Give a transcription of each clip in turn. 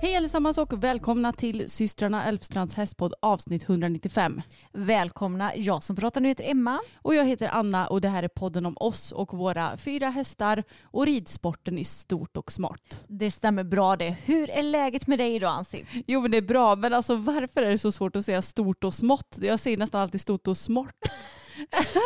Hej allesammans och välkomna till systrarna Elfstrands hästpodd avsnitt 195. Välkomna, jag som pratar nu heter Emma. Och jag heter Anna och det här är podden om oss och våra fyra hästar och ridsporten i stort och smart. Det stämmer bra det. Hur är läget med dig idag Ansi? Jo men det är bra, men alltså varför är det så svårt att säga stort och smått? Jag säger nästan alltid stort och smart.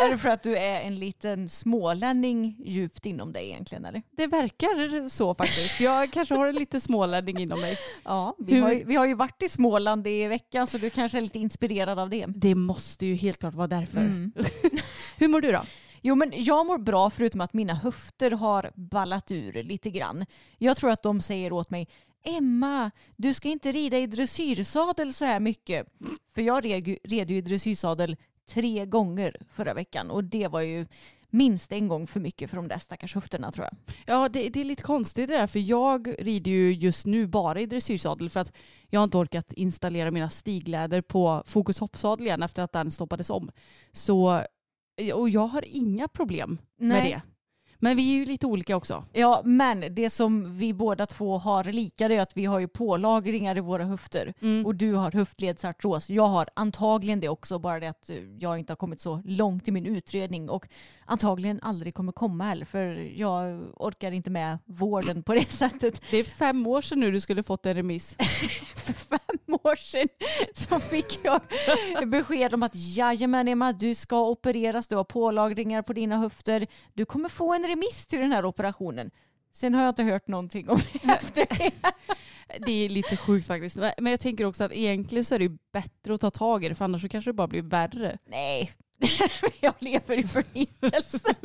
Är det för att du är en liten smålänning djupt inom dig egentligen eller? Det verkar så faktiskt. Jag kanske har en lite smålänning inom mig. Ja, vi har, ju, vi har ju varit i Småland i veckan så du kanske är lite inspirerad av det. Det måste ju helt klart vara därför. Mm. Hur mår du då? Jo men jag mår bra förutom att mina höfter har ballat ur lite grann. Jag tror att de säger åt mig Emma, du ska inte rida i dressyrsadel så här mycket. För jag red, red ju i dressyrsadel tre gånger förra veckan och det var ju minst en gång för mycket för de där stackars höfterna tror jag. Ja det, det, är lite konstigt det där för jag rider ju just nu bara i dressyrsadel för att jag har inte orkat installera mina stigläder på Fokus hoppsadel igen efter att den stoppades om. Så och jag har inga problem Nej. med det. Men vi är ju lite olika också. Ja, men det som vi båda två har lika är att vi har ju pålagringar i våra höfter. Mm. Och du har höftledsartros. Jag har antagligen det också, bara det att jag inte har kommit så långt i min utredning och antagligen aldrig kommer komma heller för jag orkar inte med vården på det sättet. Det är fem år sedan nu du skulle fått en remiss. För fem år sedan så fick jag besked om att jajamän Emma, du ska opereras, du har pålagringar på dina höfter, du kommer få en remiss till den här operationen. Sen har jag inte hört någonting om det efter det. Det är lite sjukt faktiskt. Men jag tänker också att egentligen så är det ju bättre att ta tag i det för annars så kanske det bara blir värre. Nej, jag lever i förintelse.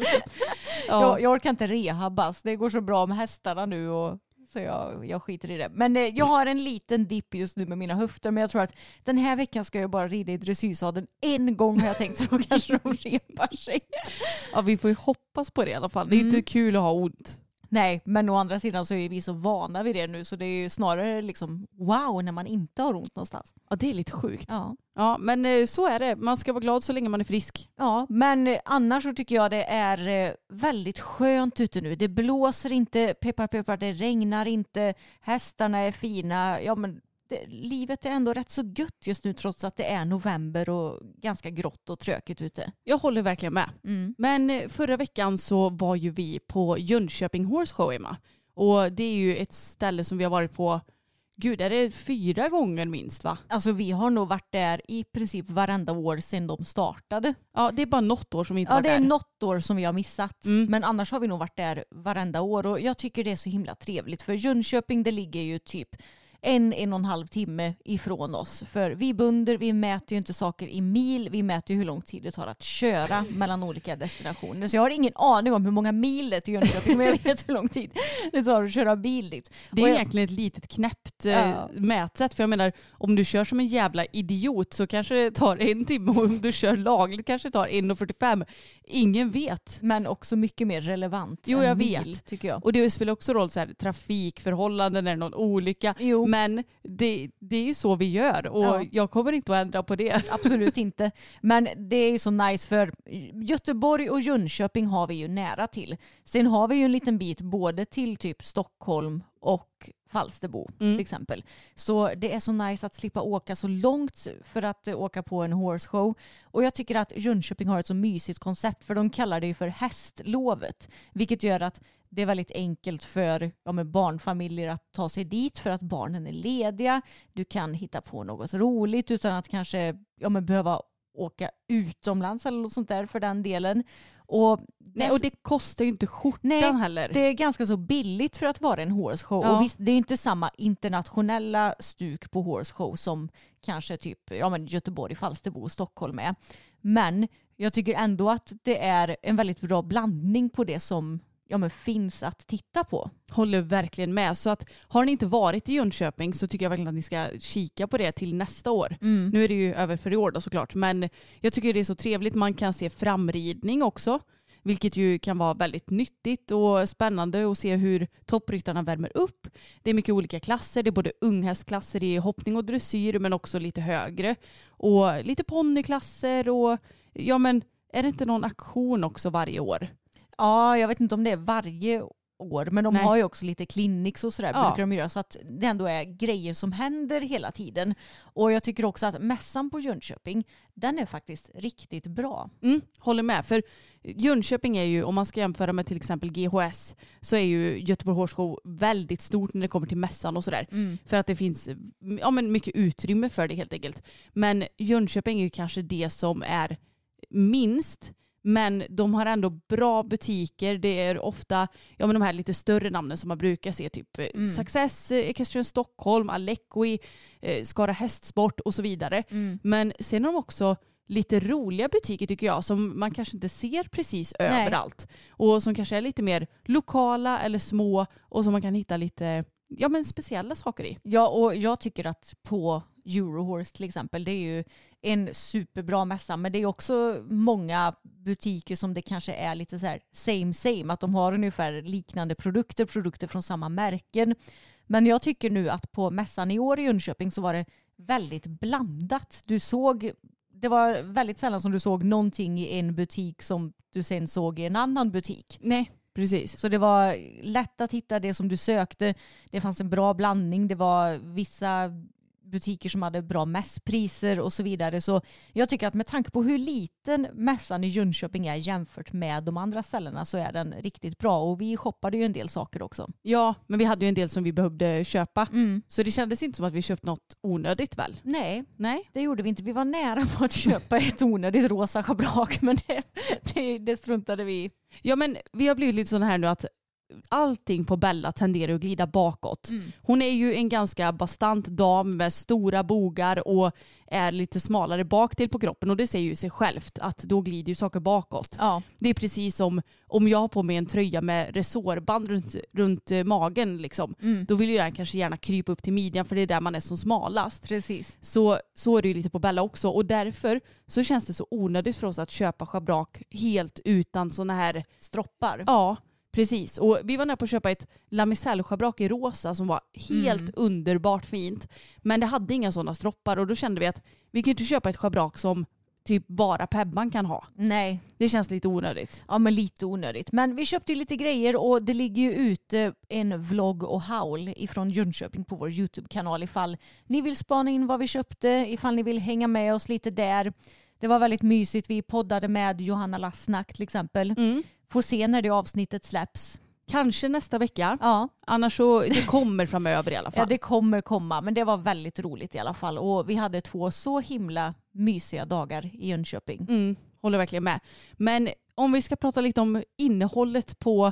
ja. jag, jag orkar inte rehabbas. Det går så bra med hästarna nu och så jag, jag skiter i det. Men eh, jag har en liten dipp just nu med mina höfter men jag tror att den här veckan ska jag bara rida i dressyrsadeln en gång har jag tänkt så då kanske de repar sig. Ja vi får ju hoppas på det i alla fall. Det är mm. inte kul att ha ont. Nej, men å andra sidan så är vi så vana vid det nu så det är ju snarare liksom wow när man inte har ont någonstans. Ja, det är lite sjukt. Ja, ja men eh, så är det. Man ska vara glad så länge man är frisk. Ja, men eh, annars så tycker jag det är eh, väldigt skönt ute nu. Det blåser inte, peppar peppar, det regnar inte, hästarna är fina. Ja, men det, livet är ändå rätt så gött just nu trots att det är november och ganska grått och trökigt ute. Jag håller verkligen med. Mm. Men eh, förra veckan så var ju vi på Jönköping Horse Show Emma. Och det är ju ett ställe som vi har varit på Gud, är det fyra gånger minst va? Alltså vi har nog varit där i princip varenda år sedan de startade. Ja, det är bara något år som vi inte ja, varit där. Ja, det är något år som vi har missat. Mm. Men annars har vi nog varit där varenda år och jag tycker det är så himla trevligt för Jönköping det ligger ju typ en, en och en halv timme ifrån oss. För vi bunder, vi mäter ju inte saker i mil, vi mäter ju hur lång tid det tar att köra mellan olika destinationer. Så jag har ingen aning om hur många mil det är till Jönköping, men jag vet hur lång tid det tar att köra bil dit. Det är jag... egentligen ett litet knäppt eh, ja. mätsätt, för jag menar om du kör som en jävla idiot så kanske det tar en timme och om du kör lagligt kanske det tar 1.45. Ingen vet. Men också mycket mer relevant Jo, jag vet. Mil, tycker jag. Och det spelar också roll så här, trafikförhållanden, är det någon olycka. Jo. Men det, det är ju så vi gör och ja. jag kommer inte att ändra på det. Absolut inte. Men det är ju så nice för Göteborg och Jönköping har vi ju nära till. Sen har vi ju en liten bit både till typ Stockholm och Falsterbo Mm. till exempel. Så det är så nice att slippa åka så långt för att åka på en horse show. Och jag tycker att Jönköping har ett så mysigt koncept för de kallar det ju för hästlovet. Vilket gör att det är väldigt enkelt för ja, barnfamiljer att ta sig dit för att barnen är lediga. Du kan hitta på något roligt utan att kanske ja, behöva åka utomlands eller något sånt där för den delen. Och, Nej, och det kostar ju inte skjortan Nej, heller. det är ganska så billigt för att vara en horse show. Ja. Och visst, det är inte samma internationella stuk på horse show som kanske typ ja, men Göteborg, Falsterbo och Stockholm är. Men jag tycker ändå att det är en väldigt bra blandning på det som ja, men finns att titta på. Håller verkligen med. Så att har ni inte varit i Jönköping så tycker jag verkligen att ni ska kika på det till nästa år. Nu är det ju över för i år då såklart. Men jag tycker det är så trevligt. Man kan se framridning också. Vilket ju kan vara väldigt nyttigt och spännande att se hur toppryttarna värmer upp. Det är mycket olika klasser. Det är både unghästklasser i hoppning och dressyr men också lite högre. Och lite ponnyklasser och ja men är det inte någon aktion också varje år? Ja, jag vet inte om det är varje år, men de Nej. har ju också lite clinics och sådär Ja. brukar de göra så att det ändå är grejer som händer hela tiden. Och jag tycker också att mässan på Jönköping, den är faktiskt riktigt bra. Mm, håller med. För Jönköping är ju, om man ska jämföra med till exempel GHS, så är ju Göteborg Horse Show väldigt stort när det kommer till mässan och sådär. För att det finns ja, men mycket utrymme för det helt enkelt. Men Jönköping är ju kanske det som är minst. Men de har ändå bra butiker. Det är ofta ja, men de här lite större namnen som man brukar se. Typ mm. Success, eh, Equestrian Stockholm, Alequi, eh, Skara Hästsport och så vidare. Men sen har de också lite roliga butiker tycker jag som man kanske inte ser precis överallt. Och som kanske är lite mer lokala eller små och som man kan hitta lite ja, men speciella saker i. Ja, och jag tycker att på Eurohorse till exempel, det är ju en superbra mässa, men det är också många butiker som det kanske är lite så här same same, att de har ungefär liknande produkter, produkter från samma märken. Men jag tycker nu att på mässan i år i Jönköping så var det väldigt blandat. Du såg, det var väldigt sällan som du såg någonting i en butik som du sen såg i en annan butik. Nej, precis. Så det var lätt att hitta det som du sökte. Det fanns en bra blandning. Det var vissa butiker som hade bra mässpriser och så vidare. Så jag tycker att med tanke på hur liten mässan i Jönköping är jämfört med de andra ställena så är den riktigt bra. Och vi shoppade ju en del saker också. Ja, men vi hade ju en del som vi behövde köpa. Så det kändes inte som att vi köpt något onödigt väl? Nej, Nej. det gjorde vi inte. Vi var nära på att köpa ett onödigt rosa schabrak men det, det, det struntade vi i. Ja men vi har blivit lite sådana här nu att allting på Bella tenderar att glida bakåt. Hon är ju en ganska bastant dam med stora bogar och är lite smalare bak till på kroppen och det säger ju sig självt att då glider ju saker bakåt. Ja. Det är precis som om jag har på mig en tröja med resårband runt, runt eh, magen liksom. Då vill ju den kanske gärna krypa upp till midjan för det är där man är som smalast. Precis. Så, så är det ju lite på Bella också och därför så känns det så onödigt för oss att köpa schabrak helt utan sådana här Stroppar. Ja, precis. Och vi var nära på att köpa ett lamicellschabrak i rosa som var helt underbart fint. Men det hade inga sådana stroppar och då kände vi att vi kan ju inte köpa ett schabrak som typ bara Pebban kan ha. Nej, Det känns lite onödigt. Ja men lite onödigt. Men vi köpte ju lite grejer och det ligger ju ute en vlogg och haul ifrån Jönköping på vår YouTube-kanal ifall ni vill spana in vad vi köpte, ifall ni vill hänga med oss lite där. Det var väldigt mysigt. Vi poddade med Johanna Lassnack till exempel. Får se när det avsnittet släpps. Kanske nästa vecka. Ja, Annars så det kommer framöver i alla fall. ja, det kommer komma men det var väldigt roligt i alla fall. Och vi hade två så himla mysiga dagar i Jönköping. Mm, håller verkligen med. Men om vi ska prata lite om innehållet på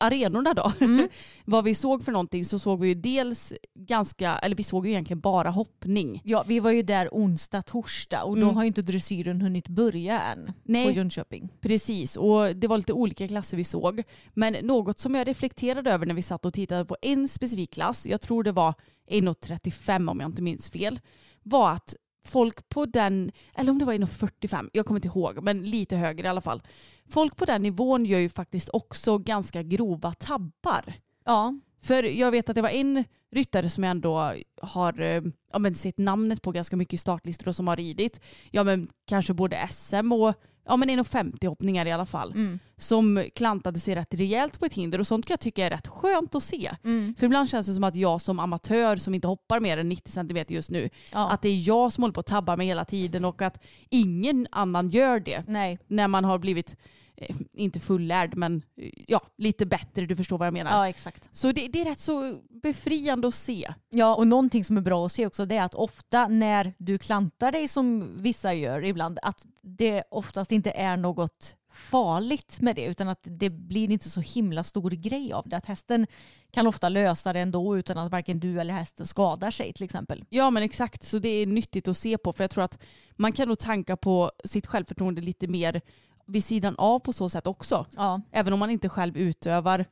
arenorna då. Vad vi såg för någonting så såg vi ju dels ganska, eller vi såg ju egentligen bara hoppning. Ja, vi var ju där onsdag, torsdag och då har ju inte dressyren hunnit börja än Nej. på Jönköping. Precis, och det var lite olika klasser vi såg. Men något som jag reflekterade över när vi satt och tittade på en specifik klass, jag tror det var 1,35 om jag inte minns fel, var att folk på den, eller om det var 1,45, jag kommer inte ihåg, men lite högre i alla fall. Folk på den nivån gör ju faktiskt också ganska grova tabbar. Ja, För jag vet att det var en ryttare som jag ändå har eh, ja, men sett namnet på ganska mycket i startlistor och som har ridit. Ja men kanske både SM och ja men 1,50 hoppningar i alla fall. Mm. Som klantade sig rätt rejält på ett hinder och sånt kan jag tycka är rätt skönt att se. Mm. För ibland känns det som att jag som amatör som inte hoppar mer än 90 cm just nu, Ja. att det är jag som håller på att tabba mig hela tiden och att ingen annan gör det. Nej. När man har blivit, inte fullärd men eh, ja, lite bättre, du förstår vad jag menar. Ja exakt. Så det, det är rätt så befriande att se. Ja och någonting som är bra att se också det är att ofta när du klantar dig som vissa gör ibland att det oftast inte är något farligt med det utan att det blir inte så himla stor grej av det. Att hästen kan ofta lösa det ändå utan att varken du eller hästen skadar sig till exempel. Ja men exakt, så det är nyttigt att se på för jag tror att man kan nog tanka på sitt självförtroende lite mer vid sidan av på så sätt också. Ja, Även om man inte själv utövar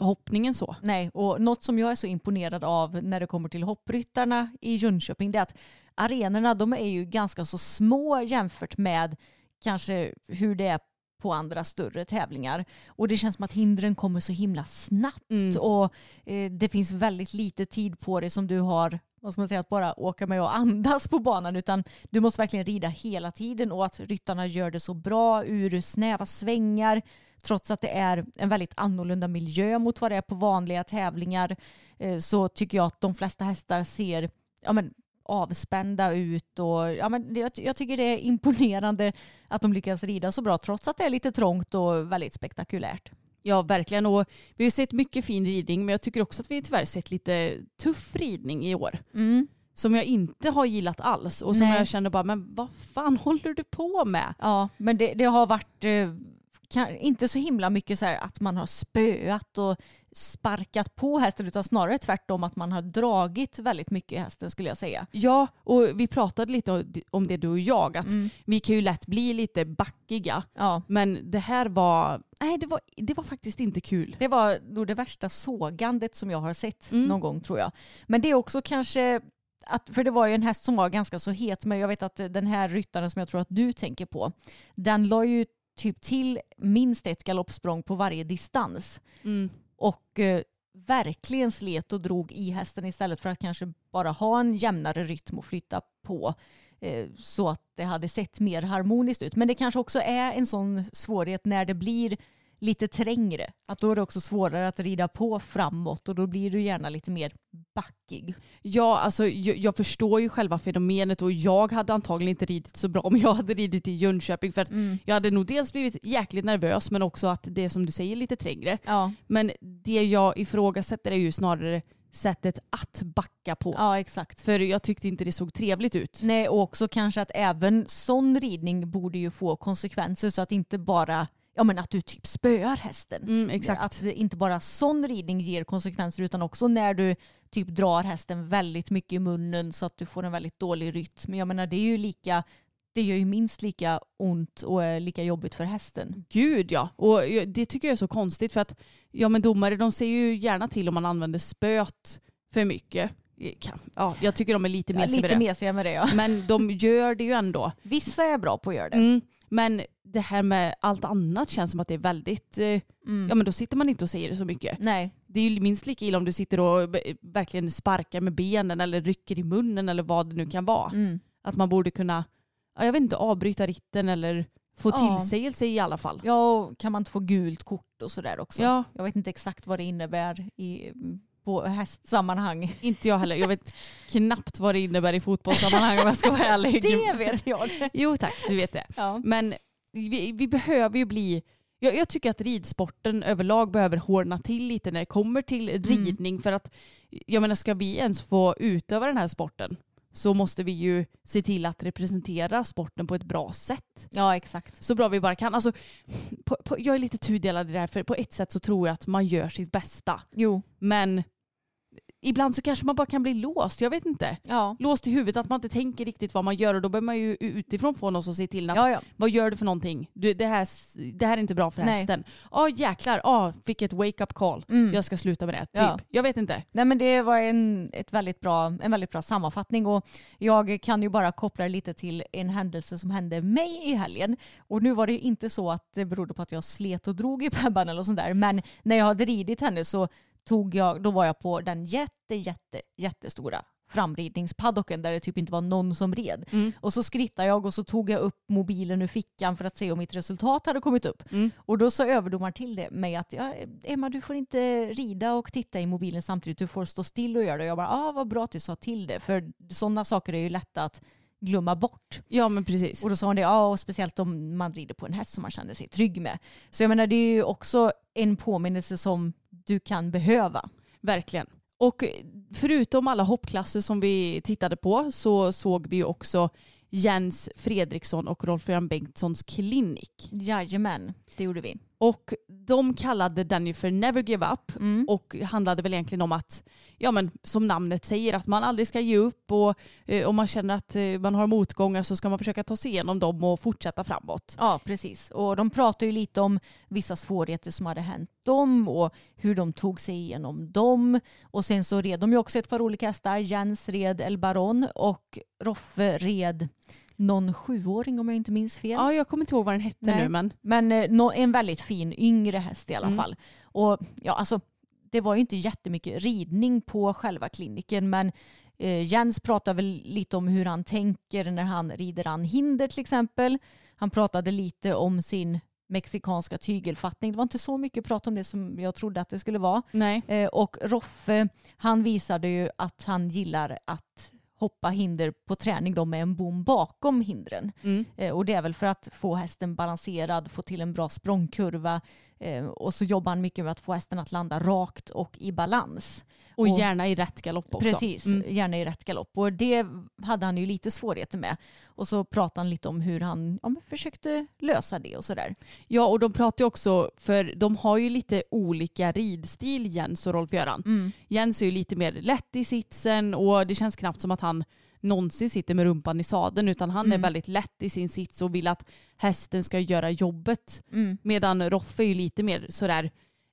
hoppningen så. nej och något som jag är så imponerad av när det kommer till hoppryttarna i Jönköping det är att arenorna de är ju ganska så små jämfört med kanske hur det är på andra större tävlingar. Och det känns som att hindren kommer så himla snabbt Mm. och eh, det finns väldigt lite tid på det som du har vad ska man säga, att bara åka med och andas på banan utan du måste verkligen rida hela tiden och att ryttarna gör det så bra ur snäva svängar trots att det är en väldigt annorlunda miljö mot vad det är på vanliga tävlingar eh, så tycker jag att de flesta hästar ser ja, men, avspända ut och ja, men, jag, jag tycker det är imponerande att de lyckas rida så bra trots att det är lite trångt och väldigt spektakulärt. Ja verkligen och vi har sett mycket fin ridning men jag tycker också att vi tyvärr sett lite tuff ridning i år. Som jag inte har gillat alls och som Nej. jag känner bara men vad fan håller du på med? Ja, men det, det har varit eh, kan, inte så himla mycket så här att man har spöat och sparkat på hästen utan snarare tvärtom att man har dragit väldigt mycket i hästen skulle jag säga. Ja och vi pratade lite om- om det du och jag att Mm. vi kan ju lätt bli lite backiga Ja, men det här var, nej det var, det var faktiskt inte kul. det var nog det värsta sågandet som jag har sett Mm. någon gång tror jag. Men det är också kanske att, för det var ju en häst som var ganska så het men jag vet att den här ryttaren som jag tror att du tänker på den la ju typ till minst ett galoppsprång på varje distans. Mm. och eh, verkligen slet och drog i hästen istället för att kanske bara ha en jämnare rytm och flytta på eh, så att det hade sett mer harmoniskt ut. Men det kanske också är en sån svårighet när det blir lite trängre. Att då är det också svårare att rida på framåt och då blir du gärna lite mer backig. Ja, alltså jag, jag förstår ju själva fenomenet och jag hade antagligen inte ridit så bra om jag hade ridit i Jönköping för att jag hade nog dels blivit jäkligt nervös men också att det är som du säger lite trängre. Ja, Men det jag ifrågasätter är ju snarare sättet att backa på. ja exakt. För jag tyckte inte det såg trevligt ut. Nej, och också kanske att även sån ridning borde ju få konsekvenser så att inte bara ja, men att du typ spöar hästen. Mm, exakt. Att inte bara sån ridning ger konsekvenser utan också när du typ drar hästen väldigt mycket i munnen så att du får en väldigt dålig rytm. Jag menar det är ju lika, det gör ju minst lika ont och är lika jobbigt för hästen. Gud ja. Och det tycker jag är så konstigt för att ja men domare de ser ju gärna till om man använder spöet för mycket. Ja, jag tycker de är lite Ja, mesiga med lite det. mesiga med det ja. Men de gör det ju ändå. Vissa är bra på att göra det. Mm. Men det här med allt annat känns som att det är väldigt, eh, Mm. ja men då sitter man inte och säger det så mycket. Nej, Det är ju minst lika illa om du sitter och verkligen sparkar med benen eller rycker i munnen eller vad det nu kan vara. mm. Att man borde kunna, ja, jag vet inte, avbryta ritten eller få Ja. tillsägelse i alla fall. ja och kan man inte få gult kort och sådär också? Ja, Jag vet inte exakt vad det innebär i, på hästsammanhang. inte jag heller. Jag vet knappt vad det innebär i fotbollssammanhang om jag ska vara ärlig. Det vet jag. Jo tack, du vet det. Ja. Men vi, vi behöver ju bli jag, jag tycker att ridsporten överlag behöver hårdna till lite när det kommer till ridning. För att jag menar, ska vi ens få utöva den här sporten så måste vi ju se till att representera sporten på ett bra sätt. ja, exakt. Så bra vi bara kan. Alltså, på, på, jag är lite tudelad i det här för på ett sätt så tror jag att man gör sitt bästa. Jo, Men ibland så kanske man bara kan bli låst. Jag vet inte. ja. Låst i huvudet att man inte tänker riktigt vad man gör och då behöver man ju utifrån få någon som säger till att Ja, ja. vad gör du för någonting? Du, det, här, det här är inte bra för Nej. hästen. Ja jäklar, ja, fick ett wake-up call. Mm. Jag ska sluta med det. Typ. Ja. Jag vet inte. Nej men det var en, ett väldigt bra, en väldigt bra sammanfattning och jag kan ju bara koppla det lite till en händelse som hände mig i helgen. Och nu var det ju inte så att det berodde på att jag slet och drog i Pebban eller sånt där men när jag hade ridit henne så tog jag, då var jag på den jätte, jätte, jättestora framridningspaddocken där det typ inte var någon som red. Mm. Och så skrittade jag och så tog jag upp mobilen ur fickan för att se om mitt resultat hade kommit upp. Mm. Och då sa överdomaren till det med att ja, Emma du får inte rida och titta i mobilen samtidigt, du får stå still och göra det. Och jag bara, ah, vad bra att du sa till det, för sådana saker är ju lätta att glömma bort. Ja men precis. Och då sa hon det, ja och speciellt om man rider på en häst som man känner sig trygg med. Så jag menar det är ju också en påminnelse som du kan behöva. Verkligen. Och förutom alla hoppklasser som vi tittade på så såg vi också Jens Fredriksson och Rolf-Göran Bengtssons klinik. Jajamän, det gjorde vi. Och de kallade den ju för Never Give Up Mm. och handlade väl egentligen om att, ja men som namnet säger, att man aldrig ska ge upp och eh, om man känner att eh, man har motgångar så ska man försöka ta sig igenom dem och fortsätta framåt. Ja, precis. Och de pratade ju lite om vissa svårigheter som hade hänt dem och hur de tog sig igenom dem. Och sen så red de ju också ett par olika hästar. Jens red El Baron och Roffe red någon sjuåring om jag inte minns fel. Ja, jag kommer inte ihåg vad den hette Nej. nu men Men eh, en väldigt fin yngre häst i alla Mm. fall. Och ja, alltså det var ju inte jättemycket ridning på själva kliniken men eh, Jens pratar väl lite om hur han tänker när han rider an hinder till exempel. Han pratade lite om sin mexikanska tygelfattning. Det var inte så mycket prat om det som jag trodde att det skulle vara. nej. Eh, och Roffe, han visade ju att han gillar att hoppa hinder på träning då med en bom bakom hindren. Mm. Eh, och det är väl för att få hästen balanserad, få till en bra språngkurva och så jobbar han mycket med att få hästen att landa rakt och i balans. Och, Och- gärna i rätt galopp också. Precis, Mm. gärna i rätt galopp. Och det hade han ju lite svårigheter med. Och så pratade han lite om hur han ja, försökte lösa det och sådär. Ja och de pratar ju också, för de har ju lite olika ridstil Jens och Rolf-Göran. Mm. Jens är ju lite mer lätt i sitsen och det känns knappt som att han någonsin sitter med rumpan i sadeln utan han är Mm. väldigt lätt i sin sits och vill att hästen ska göra jobbet. Mm. Medan Roffe är ju lite mer sådär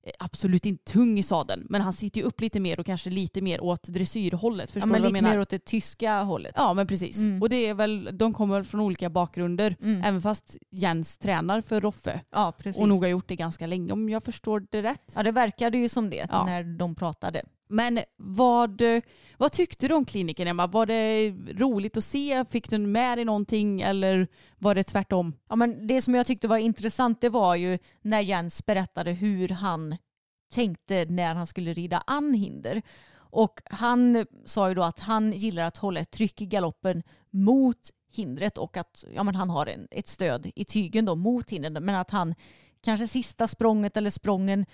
eh, absolut inte tung i sadeln men han sitter ju upp lite mer och kanske lite mer åt dressyrhållet. Ja, Förstår men du vad jag lite menar? mer åt det tyska hållet. Ja men precis. Mm. Och det är väl, de kommer väl från olika bakgrunder. Mm. Även fast Jens tränar för Roffe. Ja, precis. Och nog har gjort det ganska länge om jag förstår det rätt. Ja, det verkade ju som det Ja. när de pratade. Men vad, vad tyckte du om kliniken Emma? Var det roligt att se? Fick du med dig någonting eller var det tvärtom? Ja, men det som jag tyckte var intressant det var ju när Jens berättade hur han tänkte när han skulle rida an hinder. Och han sa ju då att han gillar att hålla ett tryck i galoppen mot hindret och att ja, men han har en, ett stöd i tygen då mot hindret men att han kanske sista språnget eller sprången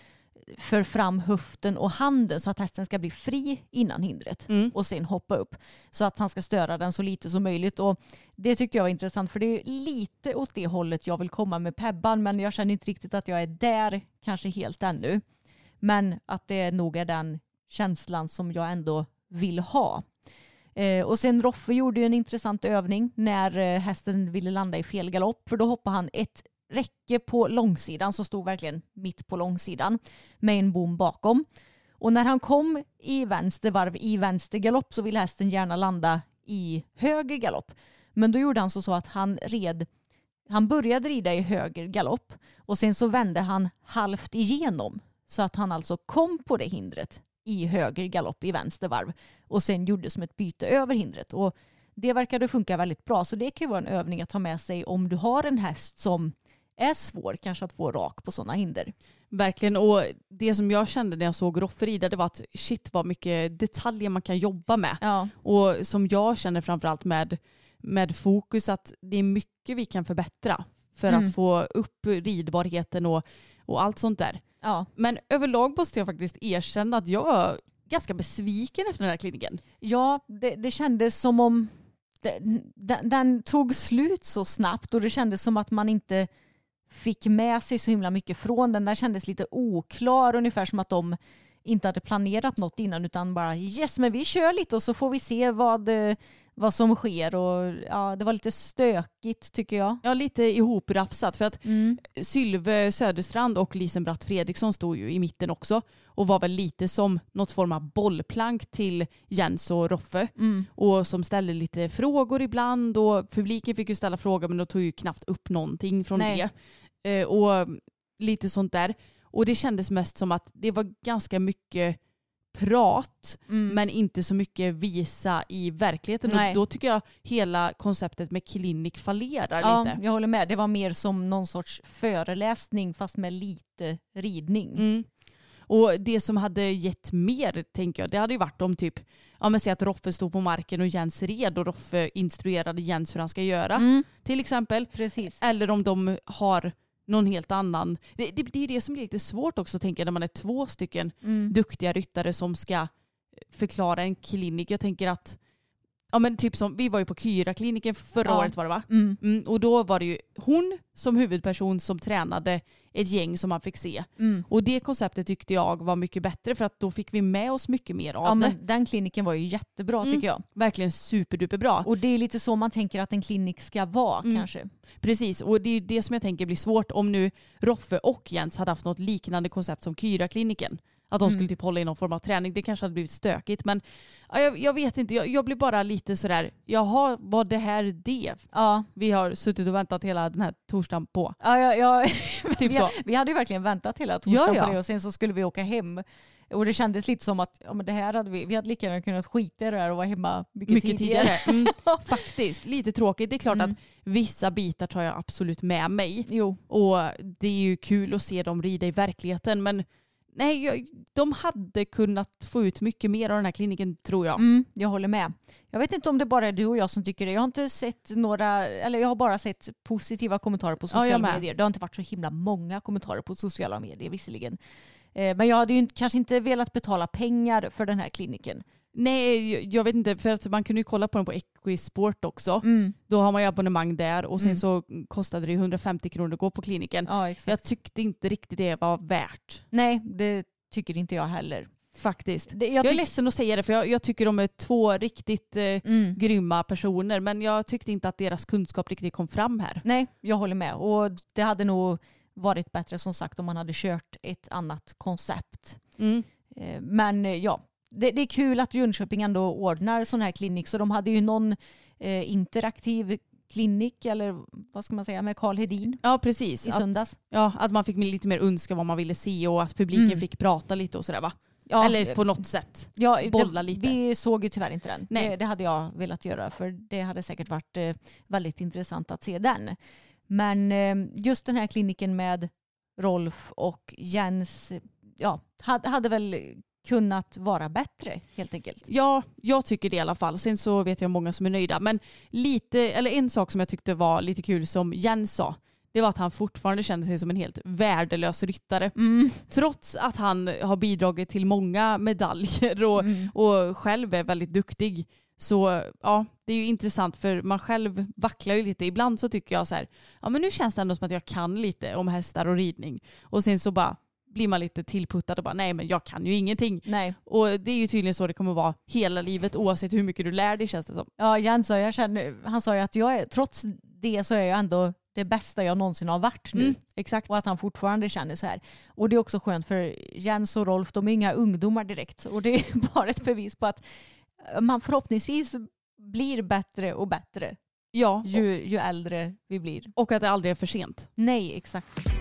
för fram höften och handen så att hästen ska bli fri innan hindret Mm. och sen hoppa upp så att han ska störa den så lite som möjligt. Och det tyckte jag var intressant för det är lite åt det hållet jag vill komma med Pebban men jag känner inte riktigt att jag är där kanske helt ännu. Men att det nog är den känslan som jag ändå vill ha. Eh, och sen Roffe gjorde ju en intressant övning när eh, hästen ville landa i fel galopp för då hoppade han ett räcke på långsidan som stod verkligen mitt på långsidan med en bom bakom. Och när han kom i vänster varv i vänster galopp så ville hästen gärna landa i höger galopp. Men då gjorde han så, så att han red han började rida i höger galopp och sen så vände han halvt igenom så att han alltså kom på det hindret i höger galopp i vänster varv och sen gjorde som ett byte över hindret. Och det verkade funka väldigt bra så det kan ju vara en övning att ta med sig om du har en häst som är svår kanske att få rak på sådana hinder. Verkligen och det som jag kände när jag såg Roffe rida det var att shit vad mycket detaljer man kan jobba med. Ja, Och som jag känner framförallt med, med fokus att det är mycket vi kan förbättra för Mm. att få upp ridbarheten och, och allt sånt där. ja. Men överlag måste jag faktiskt erkänna att jag var ganska besviken efter den här kliniken. Ja, det, det kändes som om den, den, den tog slut så snabbt och det kändes som att man inte fick med sig så himla mycket från den. Den kändes lite oklar, ungefär som att de inte hade planerat något innan utan bara yes men vi kör lite och så får vi se vad, eh, vad som sker och ja det var lite stökigt tycker jag. Ja, lite ihoprafsat för att Mm. Sylve Söderstrand och Lisen Bratt Fredriksson stod ju i mitten också och var väl lite som något form av bollplank till Jens och Roffe Mm. och som ställde lite frågor ibland och publiken fick ju ställa frågor men de tog ju knappt upp någonting från Nej. det. Eh, och lite sånt där. Och det kändes mest som att det var ganska mycket prat mm. men inte så mycket visa i verkligheten. Och då tycker jag hela konceptet med klinik fallerar ja, lite. Jag håller med. Det var mer som någon sorts föreläsning fast med lite ridning. Mm. Och det som hade gett mer, tänker jag, det hade ju varit om typ, ja men säg att Roffe stod på marken och Jens red och Roffe instruerade Jens hur han ska göra. Mm. Till exempel. Precis. Eller om de har någon helt annan. Det, det, det är det som blir lite svårt också tänker jag när man är två stycken mm. duktiga ryttare som ska förklara en klinik. Jag tänker att Ja men typ som, vi var ju på Kyra-kliniken förra ja. året var det va? Mm. Mm, och då var det ju hon som huvudperson som tränade ett gäng som man fick se. Mm. Och det konceptet tyckte jag var mycket bättre för att då fick vi med oss mycket mer av ja, det. Men den kliniken var ju jättebra mm. tycker jag. Verkligen superduperbra. Och det är lite så man tänker att en klinik ska vara mm. kanske. Precis och det är det som jag tänker blir svårt om nu Roffe och Jens hade haft något liknande koncept som Kyra-kliniken. Att de mm. skulle typ hålla i någon form av träning. Det kanske hade blivit stökigt. Men ja, jag, jag, vet inte, jag, jag, blir bara lite sådär, jaha, var det här det? Ja. Vi har suttit och väntat hela den här torsdagen på. Ja, ja, ja. typ vi, så. vi hade ju verkligen väntat hela torsdagen ja. på det och sen så skulle vi åka hem. Och det kändes lite som att ja, men det här hade vi, vi hade lika gärna kunnat skita i det här och vara hemma mycket, mycket tidigare. tidigare. Mm, faktiskt, lite tråkigt. Det är klart mm. att vissa bitar tar jag absolut med mig. Jo. Och det är ju kul att se dem rida i verkligheten men nej, jag, de hade kunnat få ut mycket mer av den här kliniken tror jag. Mm, jag håller med. Jag vet inte om det bara är du och jag som tycker det. Jag har inte sett några, eller jag har bara sett positiva kommentarer på sociala ja, medier. Det har inte varit så himla många kommentarer på sociala medier visserligen. Eh, men jag hade ju kanske inte velat betala pengar för den här kliniken. Nej, jag vet inte. För att man kunde ju kolla på den på Equisport också. Mm. Då har man ju abonnemang där och sen mm. så kostade det 150 kronor att gå på kliniken. Ja, jag tyckte inte riktigt det var värt. Nej, det tycker inte jag heller. Faktiskt. Det, jag, jag, är ledsen att säga det för jag, jag tycker de är två riktigt eh, mm. grymma personer men jag tyckte inte att deras kunskap riktigt kom fram här. Nej, jag håller med. Och det hade nog varit bättre som sagt om man hade kört ett annat koncept. Mm. Eh, men ja, det, det, är kul att Jönköping ändå ordnar sån här klinik. Så de hade ju någon eh, interaktiv klinik eller vad ska man säga med Karl Hedin. Ja precis. I söndags. Att, ja, att man fick lite mer önska vad man ville se och att publiken mm. fick prata lite och sådär va? Ja, eller på något sätt ja, bolla lite. Vi såg ju tyvärr inte den. Nej. Det, det, hade jag velat göra för det hade säkert varit eh, väldigt intressant att se den. Men eh, just den här kliniken med Rolf och Jens ja, hade, hade väl kunnat vara bättre helt enkelt. Ja, jag tycker det i alla fall. Sen så vet jag många som är nöjda. Men lite, eller en sak som jag tyckte var lite kul som Jens sa, det var att han fortfarande kände sig som en helt värdelös ryttare. Mm. Trots att han har bidragit till många medaljer och, mm. och själv är väldigt duktig. Så ja, det är ju intressant för man själv vacklar ju lite. Ibland så tycker jag så här, ja men nu känns det ändå som att jag kan lite om hästar och ridning. Och sen så bara blir man lite tillputtad och bara nej men jag kan ju ingenting. Nej. Och det är ju tydligen så det kommer vara hela livet oavsett hur mycket du lär dig känns det som. Ja Jens sa, jag känner, han sa ju att jag är, trots det så är jag ändå det bästa jag någonsin har varit nu. Mm, exakt. Och att han fortfarande känner så här. Och det är också skönt för Jens och Rolf de är inga ungdomar direkt. Och det är bara ett bevis på att man förhoppningsvis blir bättre och bättre. Ja. Ju, ju äldre vi blir. Och att det aldrig är för sent. Nej, exakt.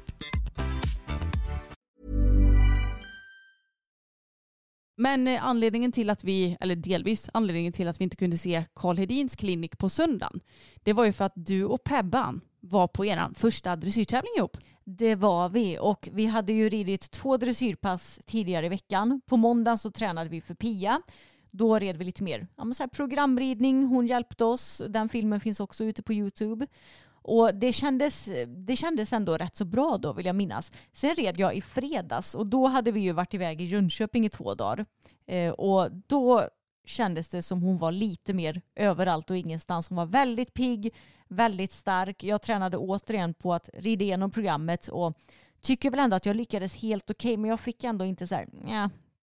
Men eh, anledningen till att vi, eller delvis anledningen till att vi inte kunde se Karl Hedins klinik på söndagen, det var ju för att du och Pebban var på er första dressyrtävling ihop. Det var vi och vi hade ju ridit två dressyrpass tidigare i veckan. På måndagen så tränade vi för Pia. Då red vi lite mer ja, så programridning. Hon hjälpte oss. Den filmen finns också ute på Youtube. Och det kändes, det kändes ändå rätt så bra då vill jag minnas. Sen red jag i fredags och då hade vi ju varit iväg i Jönköping i två dagar. Eh, och då kändes det som hon var lite mer överallt och ingenstans. Hon var väldigt pigg, väldigt stark. Jag tränade återigen på att rida igenom programmet och tycker väl ändå att jag lyckades helt okej okay, men jag fick ändå inte så här,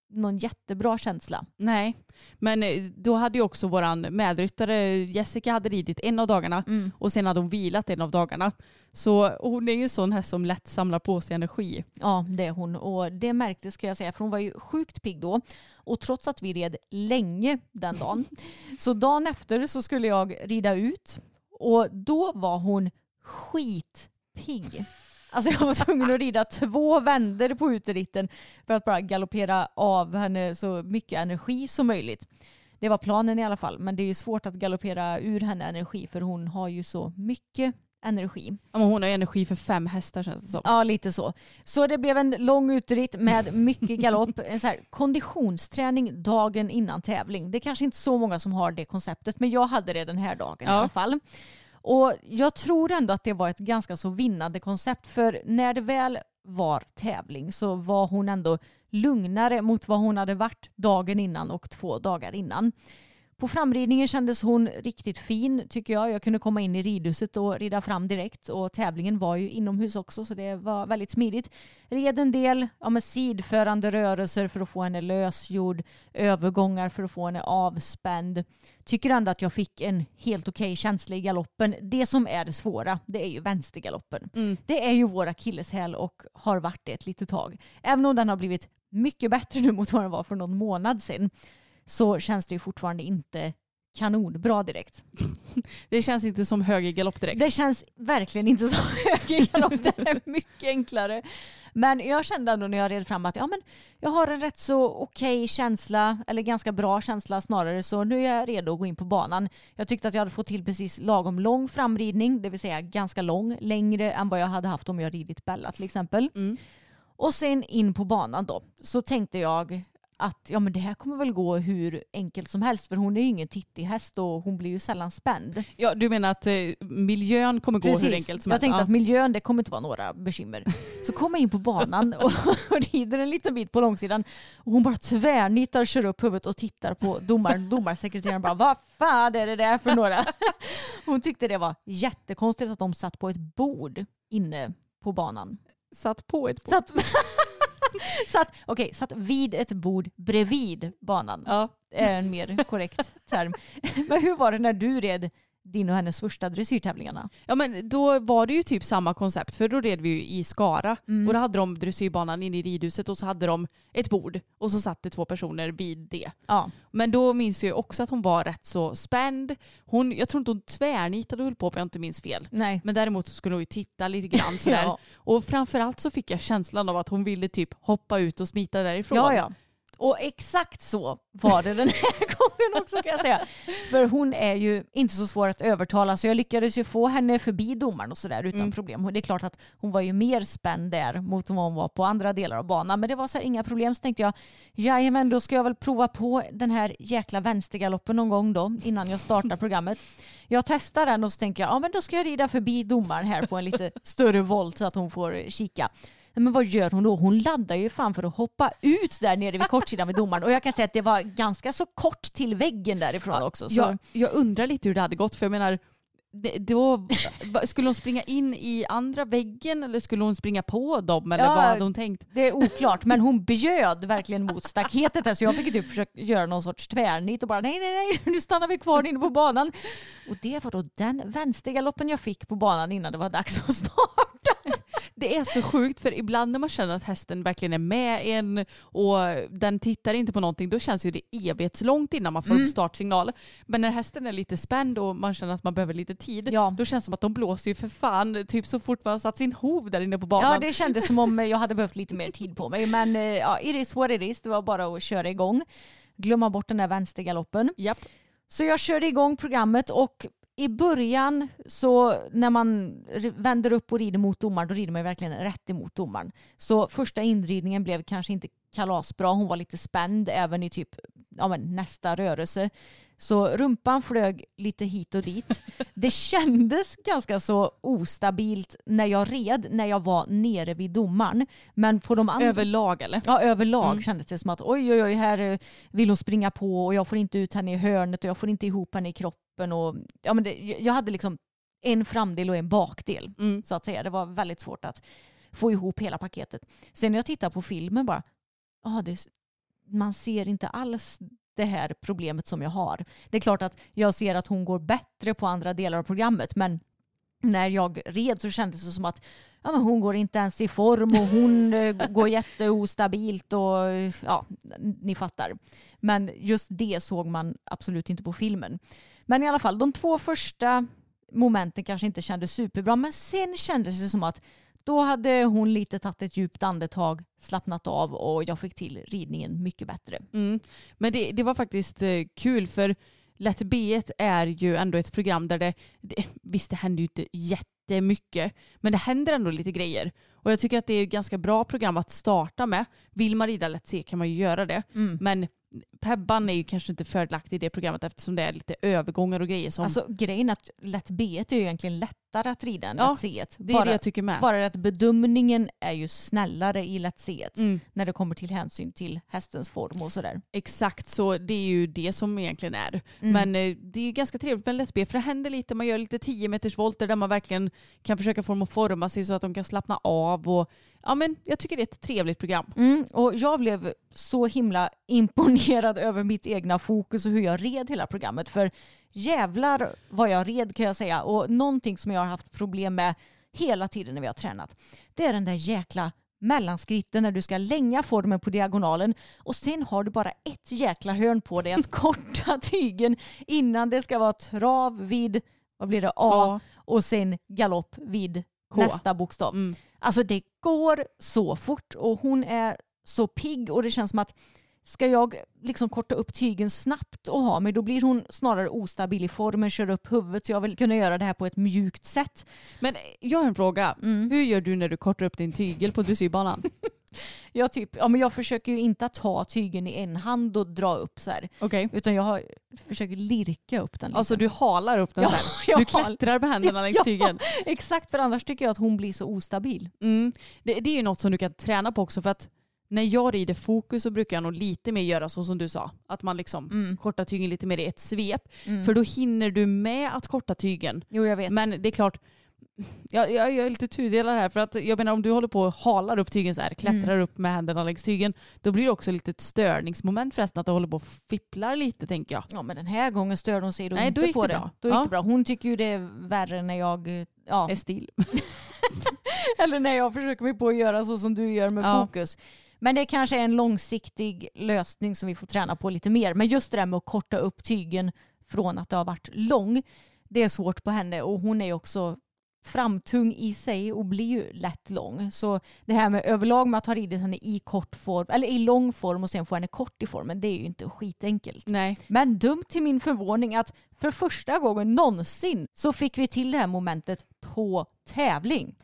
någon jättebra känsla. Nej, men eh, då hade ju också våran medryttare Jessica hade ridit en av dagarna mm. och sen hade hon vilat en av dagarna. Så hon är ju en sån här som lätt samlar på sig energi. Ja, det är hon och det märktes ska jag säga för hon var ju sjukt pigg då och trots att vi red länge den dagen så dagen efter så skulle jag rida ut och då var hon skitpigg. Alltså jag var tvungen att rida två vänder på uteritten för att bara galoppera av henne så mycket energi som möjligt. Det var planen i alla fall, men det är ju svårt att galoppera ur henne energi för hon har ju så mycket energi. Ja, hon har energi för fem hästar känns det som. Ja, lite så. Så det blev en lång uteritt med mycket galopp. En så här konditionsträning dagen innan tävling. Det är kanske inte så många som har det konceptet, men jag hade det den här dagen ja. i alla fall. Och jag tror ändå att det var ett ganska så vinnande koncept för när det väl var tävling så var hon ändå lugnare mot vad hon hade varit dagen innan och två dagar innan. På framridningen kändes hon riktigt fin tycker jag. Jag kunde komma in i ridhuset och rida fram direkt och tävlingen var ju inomhus också så det var väldigt smidigt. Red en del ja, med sidförande rörelser för att få henne lösgjord, övergångar för att få henne avspänd. Tycker ändå att jag fick en helt okej okay känsla i galoppen. Det som är det svåra, det är ju vänstergaloppen. Mm. Det är ju vår akilleshäl och har varit det ett litet tag. Även om den har blivit mycket bättre nu mot vad den var för någon månad sedan så känns det ju fortfarande inte kanonbra direkt. Det känns inte som höger galopp direkt. Det känns verkligen inte som höger galopp. Det är mycket enklare. Men jag kände ändå när jag red fram att ja, men jag har en rätt så okej okay känsla, eller ganska bra känsla snarare, så nu är jag redo att gå in på banan. Jag tyckte att jag hade fått till precis lagom lång framridning, det vill säga ganska lång, längre än vad jag hade haft om jag ridit Bella till exempel. Mm. Och sen in på banan då, så tänkte jag att ja, men det här kommer väl gå hur enkelt som helst för hon är ju ingen tittig häst och hon blir ju sällan spänd. Ja du menar att eh, miljön kommer gå Precis. hur enkelt som helst? Jag tänkte ja. att miljön det kommer inte vara några bekymmer. Så kommer jag in på banan och, och rider en liten bit på långsidan och hon bara tvärnitar, kör upp huvudet och tittar på domaren. Domarsekreteraren bara vad fan är det där för några? Hon tyckte det var jättekonstigt att de satt på ett bord inne på banan. Satt på ett bord? Satt satt, okay, satt vid ett bord bredvid banan. Ja. Är en mer korrekt term. Men hur var det när du red din och hennes första dressyrtävlingarna. Ja men då var det ju typ samma koncept för då red vi ju i Skara mm. och då hade de dressyrbanan inne i ridhuset och så hade de ett bord och så satt det två personer vid det. Ja. Men då minns jag också att hon var rätt så spänd. Hon, jag tror inte hon tvärnitade och höll på om jag inte minns fel. Nej. Men däremot så skulle hon ju titta lite grann sådär. ja. Och framförallt så fick jag känslan av att hon ville typ hoppa ut och smita därifrån. Ja, ja. Och exakt så var det den här gången också kan jag säga. För hon är ju inte så svår att övertala så jag lyckades ju få henne förbi domaren och sådär utan mm. problem. Det är klart att hon var ju mer spänd där mot vad hon var på andra delar av banan. Men det var så här, inga problem så tänkte jag jajamän då ska jag väl prova på den här jäkla vänstergaloppen någon gång då innan jag startar programmet. Jag testar den och så tänker jag ja men då ska jag rida förbi domaren här på en lite större volt så att hon får kika. Men vad gör hon då? Hon laddar ju fan för att hoppa ut där nere vid kortsidan med domaren. Och jag kan säga att det var ganska så kort till väggen därifrån också. Så. Jag, jag undrar lite hur det hade gått för jag menar då, skulle hon springa in i andra väggen eller skulle hon springa på dem eller ja, vad hade hon tänkt? Det är oklart men hon bjöd verkligen mot staketet så jag fick typ försöka göra någon sorts tvärnit och bara nej nej nej nu stannar vi kvar inne på banan. Och det var då den vänstergaloppen jag fick på banan innan det var dags att starta. Det är så sjukt för ibland när man känner att hästen verkligen är med en och den tittar inte på någonting då känns ju det evighetslångt innan man får mm. startsignal. Men när hästen är lite spänd och man känner att man behöver lite tid ja. då känns det som att de blåser ju för fan typ så fort man har satt sin hov där inne på banan. Ja det kändes som om jag hade behövt lite mer tid på mig men eh, ja, it is what it is. Det var bara att köra igång. Glömma bort den där vänstergaloppen. Japp. Så jag körde igång programmet och i början så när man vänder upp och rider mot domaren då rider man verkligen rätt emot domaren. Så första inridningen blev kanske inte kalasbra. Hon var lite spänd även i typ ja, men, nästa rörelse. Så rumpan flög lite hit och dit. Det kändes ganska så ostabilt när jag red, när jag var nere vid domaren. Men på de andra... Överlag eller? Ja, överlag mm. kändes det som att oj, oj, oj, här eh, vill hon springa på och jag får inte ut henne i hörnet och jag får inte ihop henne i kroppen. Och, ja, men det, jag hade liksom en framdel och en bakdel mm. så att säga. Det var väldigt svårt att få ihop hela paketet. Sen när jag tittar på filmen bara, ah, det, man ser inte alls det här problemet som jag har. Det är klart att jag ser att hon går bättre på andra delar av programmet men när jag red så kändes det som att ja, men hon går inte ens i form och hon eh, går jätteostabilt och ja, ni fattar. Men just det såg man absolut inte på filmen. Men i alla fall, de två första momenten kanske inte kändes superbra men sen kändes det som att då hade hon lite tagit ett djupt andetag, slappnat av och jag fick till ridningen mycket bättre. Mm. Men det, det var faktiskt eh, kul för Lätt B1 är ju ändå ett program där det, det, visst det händer ju inte jättemycket, men det händer ändå lite grejer. Och jag tycker att det är ett ganska bra program att starta med. Vill man rida Lätt C kan man ju göra det. Mm. Men Pebban är ju kanske inte fördelaktig i det programmet eftersom det är lite övergångar och grejer som... Alltså grejen att lätt B är ju egentligen lättare att rida än ja, lätt C. Det är bara, det jag tycker med. Bara att bedömningen är ju snällare i lätt C mm. när det kommer till hänsyn till hästens form och sådär. Exakt så, det är ju det som egentligen är. Mm. Men eh, det är ju ganska trevligt med lätt B för det händer lite, man gör lite 10 meters volter där man verkligen kan försöka få dem att forma sig så att de kan slappna av och ja, men jag tycker det är ett trevligt program. Mm, och jag blev så himla imponerad över mitt egna fokus och hur jag red hela programmet. För jävlar vad jag red kan jag säga. Och någonting som jag har haft problem med hela tiden när vi har tränat. Det är den där jäkla mellanskritten när du ska länga formen på diagonalen och sen har du bara ett jäkla hörn på dig att korta tygen innan det ska vara trav vid, vad blir det, A och sen galopp vid K. nästa bokstav. Mm. Alltså det går så fort och hon är så pigg och det känns som att ska jag liksom korta upp tygen snabbt och ha mig då blir hon snarare ostabil i formen, kör upp huvudet så jag vill kunna göra det här på ett mjukt sätt. Men jag har en fråga. Mm. Hur gör du när du kortar upp din tygel på dressyrbanan? Jag, typ, ja, men jag försöker ju inte att ta tygen i en hand och dra upp så här. Okay. Utan jag har, försöker lirka upp den. Alltså, liksom. Alltså du halar upp den ja, så här. Du klättrar med händerna längs tygen. Exakt, för annars tycker jag att hon blir så ostabil. Mm. Det, det är ju något som du kan träna på också för att när jag rider fokus så brukar jag nog lite mer göra så som du sa. Att man liksom mm. kortar tygen lite mer i ett svep. Mm. För då hinner du med att korta tygen. Jo jag vet. Men det är klart, jag, jag, jag är lite tudelad här. För att jag menar om du håller på och halar upp tygen så här, klättrar mm. upp med händerna längs tygen. Då blir det också lite ett störningsmoment förresten att du håller på och fipplar lite tänker jag. Ja men den här gången störde hon sig då Nej, inte då gick på det. Bra. Då gick ja. det bra. Hon tycker ju det är värre när jag... Ja. Är still. Eller när jag försöker mig på att göra så som du gör med ja. fokus. Men det kanske är en långsiktig lösning som vi får träna på lite mer. Men just det där med att korta upp tygen från att det har varit lång, det är svårt på henne och hon är också framtung i sig och blir ju lätt lång. Så det här med överlag med att ha ridit henne i kort form, eller i lång form och sen få henne kort i formen, det är ju inte skitenkelt. Nej. Men dumt till min förvåning att för första gången någonsin så fick vi till det här momentet på tävling.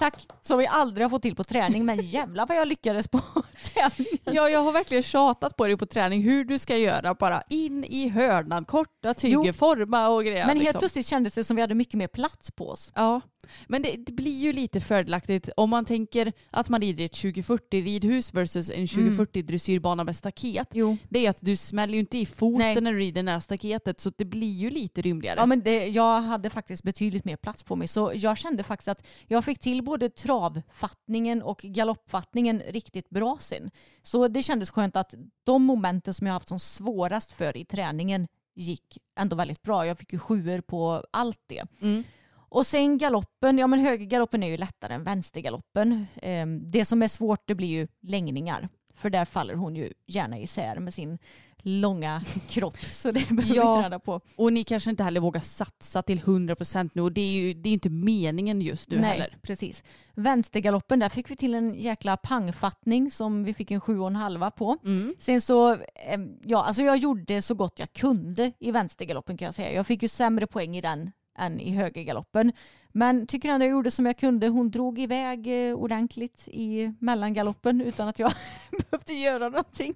Tack. Som vi aldrig har fått till på träning. Men jävlar vad jag lyckades på tävlingen. Ja, jag har verkligen tjatat på dig på träning hur du ska göra. Bara in i hörnan, korta tyger, forma och grejer. Men helt liksom. plötsligt kändes det som vi hade mycket mer plats på oss. Ja. Men det, det, blir ju lite fördelaktigt om man tänker att man rider ett 2040 ridhus versus en 2040 mm. dressyrbana med staket. Jo. Det är att du smäller ju inte i foten Nej. när du rider nära staketet så det blir ju lite rymligare. Ja men det, jag hade faktiskt betydligt mer plats på mig så jag kände faktiskt att jag fick till både travfattningen och galoppfattningen riktigt bra sen. Så det kändes skönt att de momenten som jag haft som svårast för i träningen gick ändå väldigt bra. Jag fick ju sjuor på allt det. Mm. Och sen galoppen, ja men högergaloppen är ju lättare än vänstergaloppen. Ehm, det som är svårt det blir ju längningar. För där faller hon ju gärna isär med sin långa kropp. Så det behöver Ja. vi träna på. Och ni kanske inte heller vågar satsa till 100% nu och det är ju det är inte meningen just nu Nej, heller. precis. Vänstergaloppen, där fick vi till en jäkla pangfattning som vi fick en sju och en halva på. Mm. Sen så, eh, ja alltså jag gjorde så gott jag kunde i vänstergaloppen kan jag säga. Jag fick ju sämre poäng i den än i högergaloppen. Men tycker ändå jag gjorde som jag kunde. Hon drog iväg eh, ordentligt i mellangaloppen utan att jag behövde göra någonting.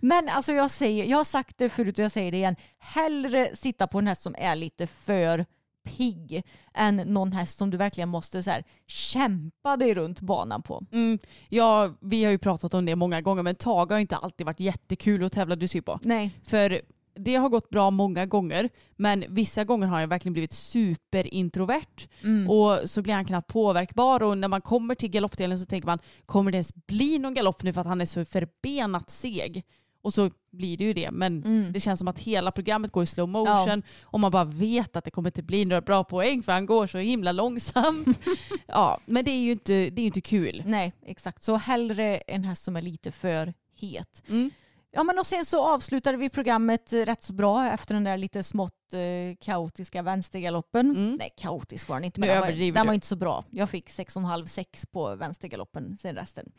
Men alltså jag säger, jag har sagt det förut och jag säger det igen. Hellre sitta på en häst som är lite för pigg än någon häst som du verkligen måste så här, kämpa dig runt banan på. Mm. Ja, vi har ju pratat om det många gånger men Tage har inte alltid varit jättekul att tävla dressyr på. Nej. För det har gått bra många gånger men vissa gånger har jag verkligen blivit superintrovert Mm. och så blir han knappt påverkbar och när man kommer till galoppdelen så tänker man kommer det ens bli någon galopp nu för att han är så förbenat seg? Och så blir det ju det men Mm. det känns som att hela programmet går i slow motion och man bara vet att det kommer inte bli några bra poäng för han går så himla långsamt. ja, men det är ju inte, det är inte kul. Nej, exakt. Så hellre en häst som är lite för het. Mm. Ja, men och sen så avslutade vi programmet eh, rätt så bra efter den där lite smått eh, kaotiska vänstergaloppen. Mm. Nej, kaotisk var den inte, men den var, den var inte så bra. Jag fick 6,5-6 på vänstergaloppen sen resten.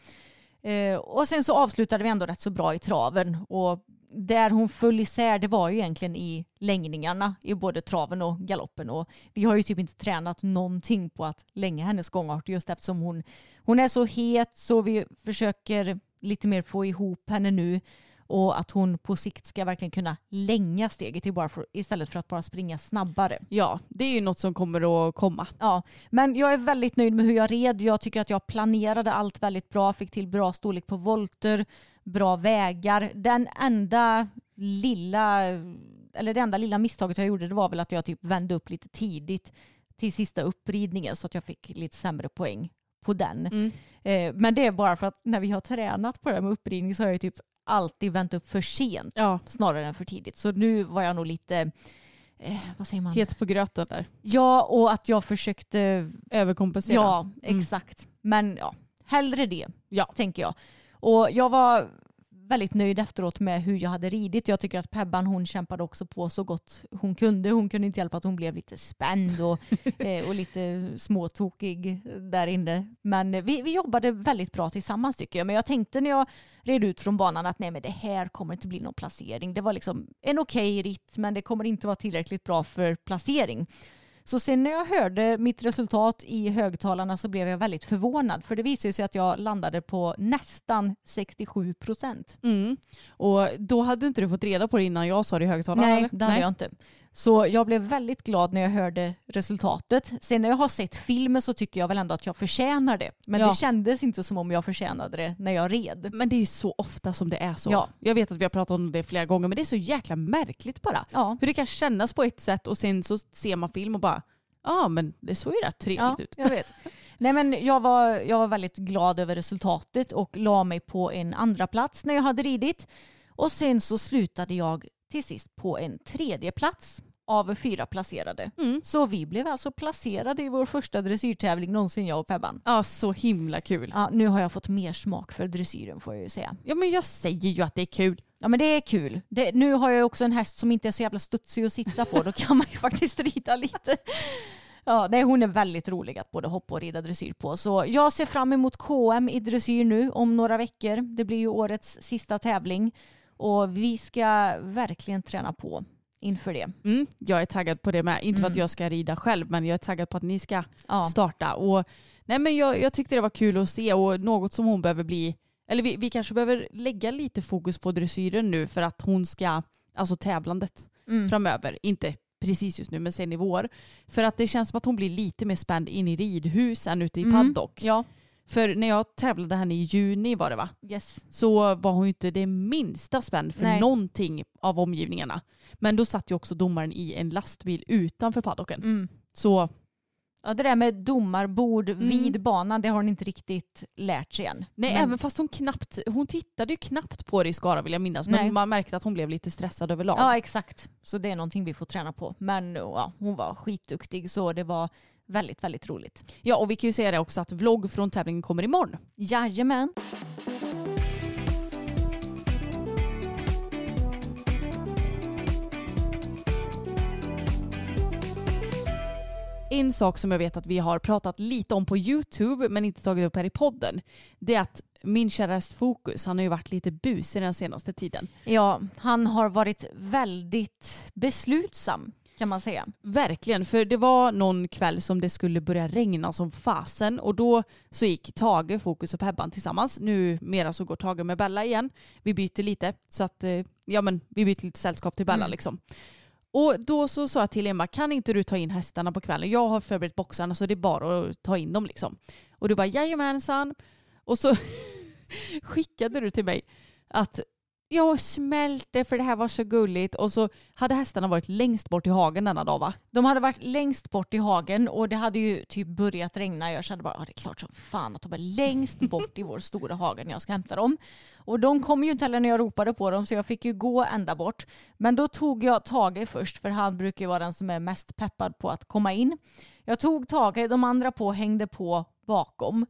Eh, och sen så avslutade vi ändå rätt så bra i traven. Och där hon föll isär det var ju egentligen i längningarna i både traven och galoppen. Och vi har ju typ inte tränat någonting på att länga hennes gångart just eftersom hon, hon är så het så vi försöker lite mer få ihop henne nu och att hon på sikt ska verkligen kunna länga steget till bara för, istället för att bara springa snabbare. Ja, det är ju något som kommer att komma. Ja, men jag är väldigt nöjd med hur jag red. Jag tycker att jag planerade allt väldigt bra, fick till bra storlek på volter, bra vägar. Den enda lilla, eller det enda lilla misstaget jag gjorde det var väl att jag typ vände upp lite tidigt till sista uppridningen så att jag fick lite sämre poäng på den. Mm. Eh, men det är bara för att när vi har tränat på det med uppridning så har jag typ alltid vänt upp för sent Ja, snarare än för tidigt. Så nu var jag nog lite, eh, vad säger man? het på gröten där. Ja, och att jag försökte Överkompensera. Ja, Mm. exakt. Men ja, hellre det, Ja. tänker jag. Och jag var väldigt nöjd efteråt med hur jag hade ridit. Jag tycker att Pebban hon kämpade också på så gott hon kunde. Hon kunde inte hjälpa att hon blev lite spänd och, eh, och lite småtokig där inne. Men eh, vi, vi jobbade väldigt bra tillsammans tycker jag. Men jag tänkte när jag red ut från banan att nej men det här kommer inte bli någon placering. Det var liksom en okej ritt men det kommer inte vara tillräckligt bra för placering. Så sen när jag hörde mitt resultat i högtalarna så blev jag väldigt förvånad för det visade sig att jag landade på nästan 67 procent. Mm. Och då hade inte du fått reda på det innan jag sa det i högtalarna? Nej, eller? det hade jag inte. Så jag blev väldigt glad när jag hörde resultatet. Sen när jag har sett filmen så tycker jag väl ändå att jag förtjänar det. Men Ja. det kändes inte som om jag förtjänade det när jag red. Men det är ju så ofta som det är så. Ja. Jag vet att vi har pratat om det flera gånger men det är så jäkla märkligt bara. Ja, Hur det kan kännas på ett sätt och sen så ser man film och bara ja men det såg ju rätt trevligt ja ut. jag vet. Nej, men jag, var, jag var väldigt glad över resultatet och la mig på en andra plats när jag hade ridit. Och sen så slutade jag till sist på en tredje plats av fyra placerade. Mm. Så vi blev alltså placerade i vår första dressyrtävling någonsin jag och Pebban. Ja så himla kul. Ja, nu har jag fått mer smak för dressyren får jag ju säga. Ja men jag säger ju att det är kul. Ja men det är kul. Det, nu har jag också en häst som inte är så jävla studsig att sitta på. Då kan man ju faktiskt rida lite. Ja, nej, hon är väldigt rolig att både hoppa och rida dressyr på. Så jag ser fram emot KM i dressyr nu om några veckor. Det blir ju årets sista tävling. Och vi ska verkligen träna på inför det. Mm, jag är taggad på det med. Inte för att Mm. jag ska rida själv men jag är taggad på att ni ska Ja, starta. Och, nej, men jag, jag tyckte det var kul att se och något som hon behöver bli, eller vi, vi kanske behöver lägga lite fokus på dressyren nu för att hon ska, alltså tävlandet mm. framöver, inte precis just nu men sen i vår. För att det känns som att hon blir lite mer spänd in i ridhus än ute i Mm. paddock. Ja, För när jag tävlade henne i juni var det va? yes. Så var hon ju inte det minsta spänd för Nej. någonting av omgivningarna. Men då satt ju också domaren i en lastbil utanför paddocken. Mm. Så Ja, det där med domarbord Mm. vid banan, det har hon inte riktigt lärt sig än. Nej, Men- även fast hon knappt, hon tittade ju knappt på det i Skara vill jag minnas. Nej. Men man märkte att hon blev lite stressad överlag. Ja exakt. Så det är någonting vi får träna på. Men ja, hon var skitduktig så det var väldigt, väldigt roligt. Ja, och vi kan ju säga det också att vlogg från tävlingen kommer imorgon. Jajamän. En sak som jag vet att vi har pratat lite om på YouTube men inte tagit upp här i podden det är att min kära Fokus, han har ju varit lite busig den senaste tiden. Ja, han har varit väldigt beslutsam kan man säga. Verkligen, för det var någon kväll som det skulle börja regna som fasen och då så gick Tage, Fokus och Pebban tillsammans. Nu mera så går Tage med Bella igen. Vi byter lite så att eh, ja men vi byter lite sällskap till Bella mm. liksom. Och då så sa jag till Emma, kan inte du ta in hästarna på kvällen? Jag har förberett boxarna så det är bara att ta in dem liksom. Och du bara jajamensan. Och så skickade du till mig att jag smälte för det här var så gulligt och så hade hästarna varit längst bort i hagen denna dag va? De hade varit längst bort i hagen och det hade ju typ börjat regna. Jag kände bara, ah, det är klart som fan att de är längst bort i vår stora hagen när jag ska hämta dem. Och de kom ju inte heller när jag ropade på dem så jag fick ju gå ända bort. Men då tog jag Tage först för han brukar ju vara den som är mest peppad på att komma in. Jag tog Tage, de andra på hängde på bakom.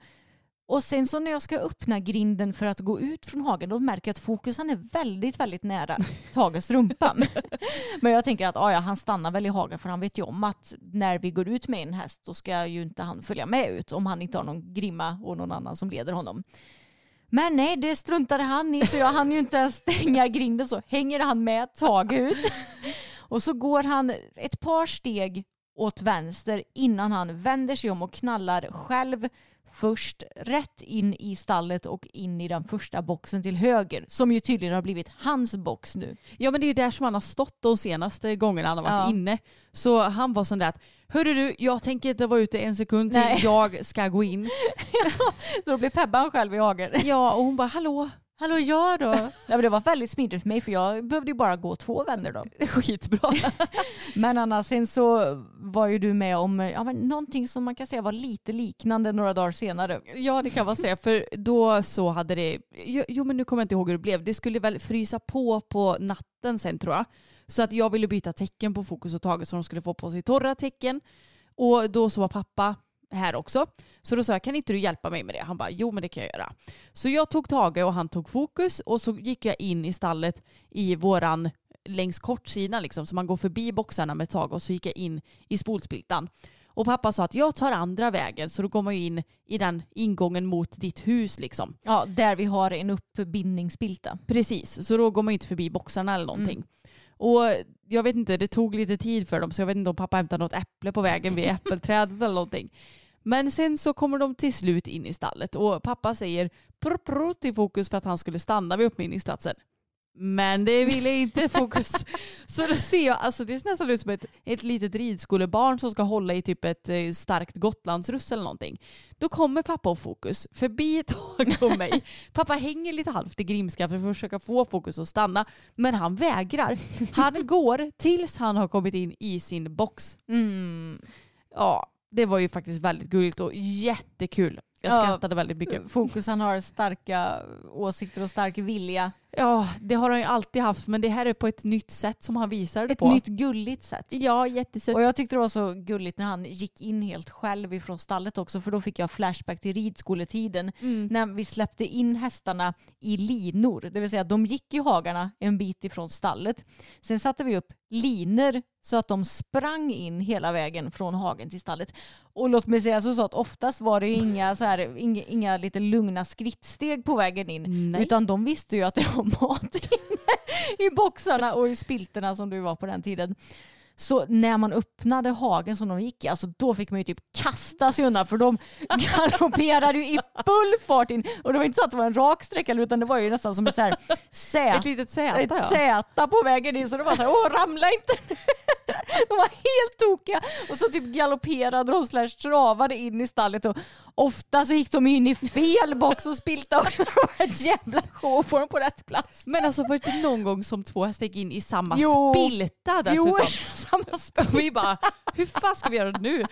Och sen så när jag ska öppna grinden för att gå ut från hagen då märker jag att fokusen är väldigt, väldigt nära Tages rumpa. Men jag tänker att ja, han stannar väl i hagen för han vet ju om att när vi går ut med en häst då ska ju inte han följa med ut om han inte har någon grimma och någon annan som leder honom. Men nej, det struntade han i så jag hann ju inte ens stänga grinden så hänger han med Tage ut. Och så går han ett par steg åt vänster innan han vänder sig om och knallar själv först rätt in i stallet och in i den första boxen till höger som ju tydligen har blivit hans box nu. Ja men det är ju där som han har stått de senaste gångerna han har varit ja. inne. Så han var sån där att Hörru du, jag tänker inte vara ute en sekund till Nej. jag ska gå in. så då blir Pebban själv i hagen. Ja och hon bara hallå, Hallå jag då? Ja, men det var väldigt smidigt för mig för jag behövde ju bara gå två vändor då. Skitbra. men annars sen så var ju du med om ja, men någonting som man kan säga var lite liknande några dagar senare. Ja det kan man säga för då så hade det, jo men nu kommer jag inte ihåg hur det blev, det skulle väl frysa på på natten sen tror jag. Så att jag ville byta tecken på Fokus och Tage så de skulle få på sig torra tecken. Och då så var pappa här också. Så då sa jag, kan inte du hjälpa mig med det? Han bara, jo men det kan jag göra. Så jag tog Tage och han tog fokus och så gick jag in i stallet i våran längs kortsidan liksom, så man går förbi boxarna med Tage och så gick jag in i spolspiltan. Och pappa sa att jag tar andra vägen så då går man ju in i den ingången mot ditt hus liksom. Ja, där vi har en uppbindningsspilta. Precis, så då går man ju inte förbi boxarna eller någonting. Mm. Och jag vet inte, det tog lite tid för dem så jag vet inte om pappa hämtade något äpple på vägen vid äppelträdet eller någonting. Men sen så kommer de till slut in i stallet och pappa säger prr, prr till Fokus för att han skulle stanna vid uppminningsplatsen. Men det ville inte Fokus. så då ser jag, alltså det ser nästan ut som ett, ett litet ridskolebarn som ska hålla i typ ett eh, starkt gotlandsruss eller någonting. Då kommer pappa och Fokus förbi Tage och mig. pappa hänger lite halvt i grimska för att försöka få Fokus att stanna. Men han vägrar. Han går tills han har kommit in i sin box. Mm. Ja, det var ju faktiskt väldigt gulligt och jättekul. Jag skrattade ja, väldigt mycket. Fokus han har starka åsikter och stark vilja. Ja, det har han ju alltid haft men det här är på ett nytt sätt som han visar det ett på. Ett nytt gulligt sätt. Ja, jättesött. Och jag tyckte det var så gulligt när han gick in helt själv ifrån stallet också för då fick jag flashback till ridskoletiden mm. när vi släppte in hästarna i linor. Det vill säga de gick i hagarna en bit ifrån stallet. Sen satte vi upp liner så att de sprang in hela vägen från hagen till stallet. Och låt mig säga så, så att oftast var det inga, så här, inga, inga lite lugna skrittsteg på vägen in. Nej. Utan de visste ju att det var mat i boxarna och i spilterna som det var på den tiden. Så när man öppnade hagen som de gick i, alltså då fick man ju typ kasta sig undan för de galopperade ju i full fart in. Och det var inte så att det var en rak sträcka utan det var ju nästan som ett så här Z, ett litet Z, ett ja. På vägen in. Så det var så här, åh ramla inte nu. De var helt tokiga. Och så typ galopperade de slash travade in i stallet och ofta så gick de in i fel box och spilte och ett jävla show att få dem på rätt plats. Men alltså var det inte någon gång som två hästar gick in i samma jo. spilta dessutom? Jo, samma spilta. Vi bara, hur fan ska vi göra nu?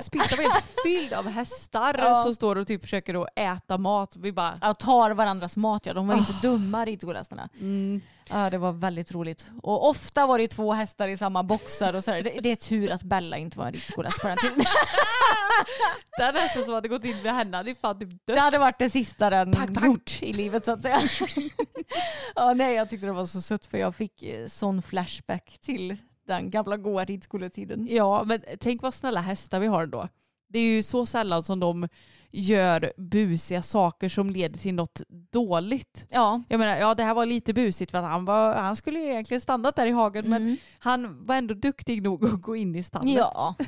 Spiltan var helt fylld av hästar ja. som står och typ försöker att äta mat. Vi bara... Ja, tar varandras mat ja. De var oh. inte dumma ridskolehästarna. Mm. Ja, det var väldigt roligt. Och ofta var det två hästar i samma boxar och så det, det, är tur att Bella inte var en ridskoläst på den tiden. den hästen som hade gått in med henne hade fan typ dött. Det hade varit det sista den pack, pack. gjort i livet så att säga. ja, nej, jag tyckte det var så sött för jag fick eh, sån flashback till den gamla goa ridskoletiden. Ja, men tänk vad snälla hästar vi har då. Det är ju så sällan som de gör busiga saker som leder till något dåligt. Ja. Jag menar, ja det här var lite busigt för att han, var, han skulle ju egentligen stannat där i hagen Mm. men han var ändå duktig nog att gå in i stallet. Ja.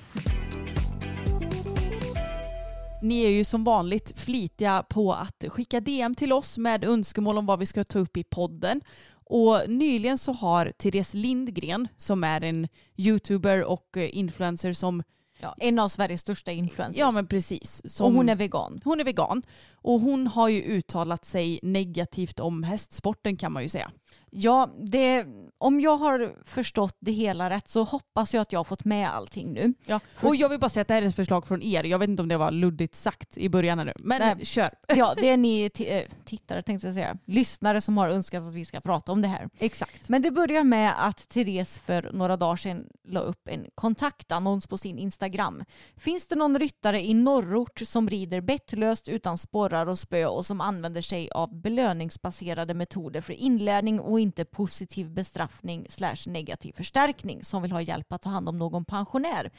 Ni är ju som vanligt flitiga på att skicka DM till oss med önskemål om vad vi ska ta upp i podden. Och nyligen så har Therese Lindgren som är en youtuber och influencer som, ja. En av Sveriges största influencers. ja men precis. Som, och hon är vegan. hon är vegan och hon har ju uttalat sig negativt om hästsporten kan man ju säga. Ja, det, om jag har förstått det hela rätt så hoppas jag att jag har fått med allting nu. Ja. Och jag vill bara säga att det här är ett förslag från er. Jag vet inte om det var luddigt sagt i början nu. Men Nej. kör. Ja, det är ni äh, tittare tänkte jag säga. Lyssnare som har önskat att vi ska prata om det här. Exakt. Men det börjar med att Therese för några dagar sedan la upp en kontaktannons på sin Instagram. Finns det någon ryttare i norrort som rider bettlöst utan sporrar och spö och som använder sig av belöningsbaserade metoder för inlärning och inte positiv bestraffning slash negativ förstärkning som vill ha hjälp att ta hand om någon pensionär?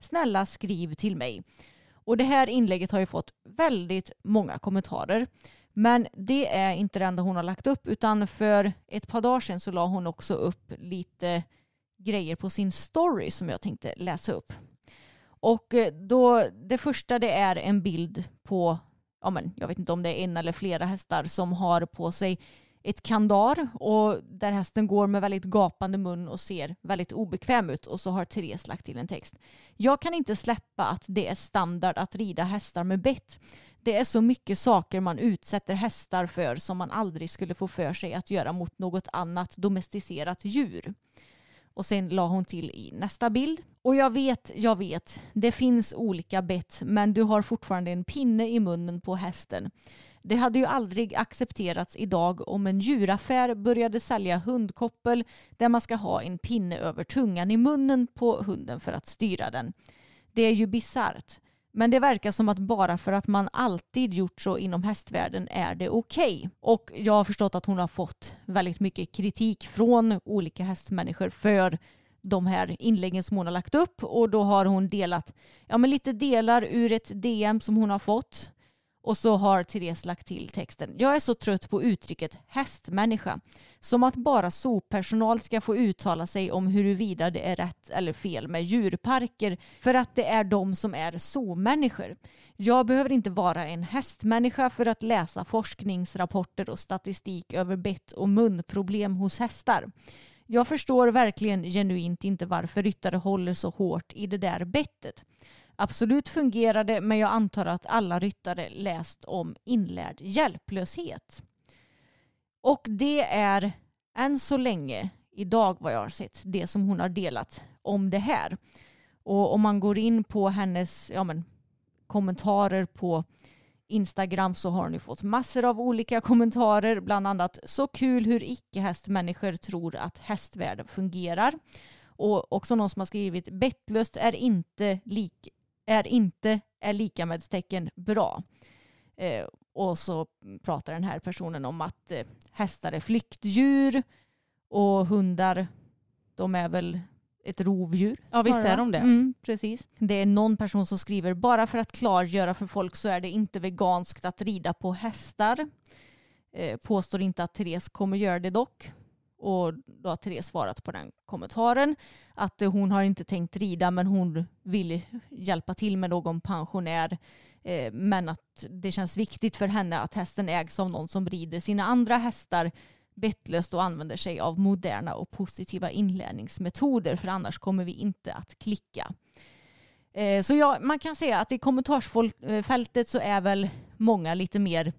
Snälla skriv till mig. Och det här inlägget har ju fått väldigt många kommentarer. Men det är inte det enda hon har lagt upp utan för ett par dagar sedan så la hon också upp lite grejer på sin story som jag tänkte läsa upp. Och eh, då, det första det är en bild på, ja men jag vet inte om det är en eller flera hästar som har på sig ett kandar och där hästen går med väldigt gapande mun och ser väldigt obekväm ut och så har Therese lagt till en text. Jag kan inte släppa att det är standard att rida hästar med bett. Det är så mycket saker man utsätter hästar för som man aldrig skulle få för sig att göra mot något annat domesticerat djur. Och sen la hon till i nästa bild. Och jag vet, jag vet, det finns olika bett men du har fortfarande en pinne i munnen på hästen. Det hade ju aldrig accepterats idag om en djuraffär började sälja hundkoppel där man ska ha en pinne över tungan i munnen på hunden för att styra den. Det är ju bisarrt. Men det verkar som att bara för att man alltid gjort så inom hästvärlden är det okej. Och jag har förstått att hon har fått väldigt mycket kritik från olika hästmänniskor för de här inläggen som hon har lagt upp och då har hon delat ja, men lite delar ur ett DM som hon har fått. Och så har Therese lagt till texten. Jag är så trött på uttrycket hästmänniska. Som att bara soppersonal ska få uttala sig om huruvida det är rätt eller fel med djurparker för att det är de som är zoomänniskor. Jag behöver inte vara en hästmänniska för att läsa forskningsrapporter och statistik över bett och munproblem hos hästar. Jag förstår verkligen genuint inte varför ryttare håller så hårt i det där bettet. Absolut fungerar det men jag antar att alla ryttare läst om inlärd hjälplöshet. Och det är än så länge, idag vad jag har sett, det som hon har delat om det här. Och om man går in på hennes ja men, kommentarer på Instagram så har hon ju fått massor av olika kommentarer, bland annat så kul hur icke-hästmänniskor tror att hästvärlden fungerar. Och också någon som har skrivit bettlöst är inte, lik, är inte är lika med tecken bra. Eh, och så pratar den här personen om att eh, hästar är flyktdjur och hundar de är väl ett rovdjur. Ja, visst är de det. Mm, precis. Det är någon person som skriver bara för att klargöra för folk så är det inte veganskt att rida på hästar. Eh, påstår inte att Therese kommer göra det dock. Och då har Therese svarat på den kommentaren att eh, hon har inte tänkt rida men hon vill hjälpa till med någon pensionär. Eh, men att det känns viktigt för henne att hästen ägs av någon som rider sina andra hästar bettlöst och använder sig av moderna och positiva inlärningsmetoder för annars kommer vi inte att klicka. Eh, så ja, man kan säga att i kommentarsfältet så är väl många lite mer,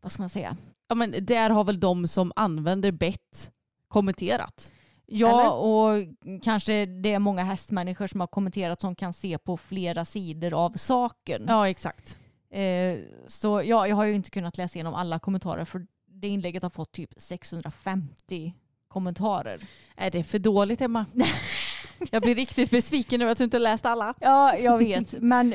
vad ska man säga, Ja men där har väl de som använder bett kommenterat. Ja, Eller? och kanske det är många hästmänniskor som har kommenterat som kan se på flera sidor av saken. Ja exakt. Eh, så ja, jag har ju inte kunnat läsa igenom alla kommentarer för det inlägget har fått typ 650 kommentarer. Är det för dåligt Emma? Jag blir riktigt besviken över att du inte läst alla. Ja, jag vet. Men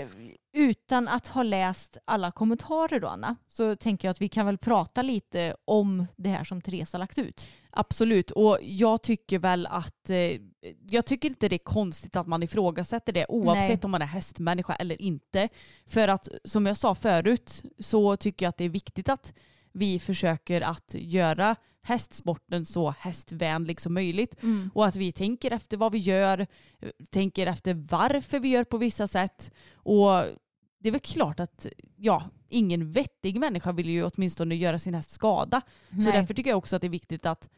utan att ha läst alla kommentarer då Anna, så tänker jag att vi kan väl prata lite om det här som Therese har lagt ut. Absolut, och jag tycker väl att eh, jag tycker inte det är konstigt att man ifrågasätter det oavsett Nej. om man är hästmänniska eller inte. För att som jag sa förut så tycker jag att det är viktigt att vi försöker att göra hästsporten så hästvänlig som möjligt. Mm. Och att vi tänker efter vad vi gör, tänker efter varför vi gör på vissa sätt. Och det är väl klart att ja, ingen vettig människa vill ju åtminstone göra sin häst skada. Nej. Så därför tycker jag också att det är viktigt att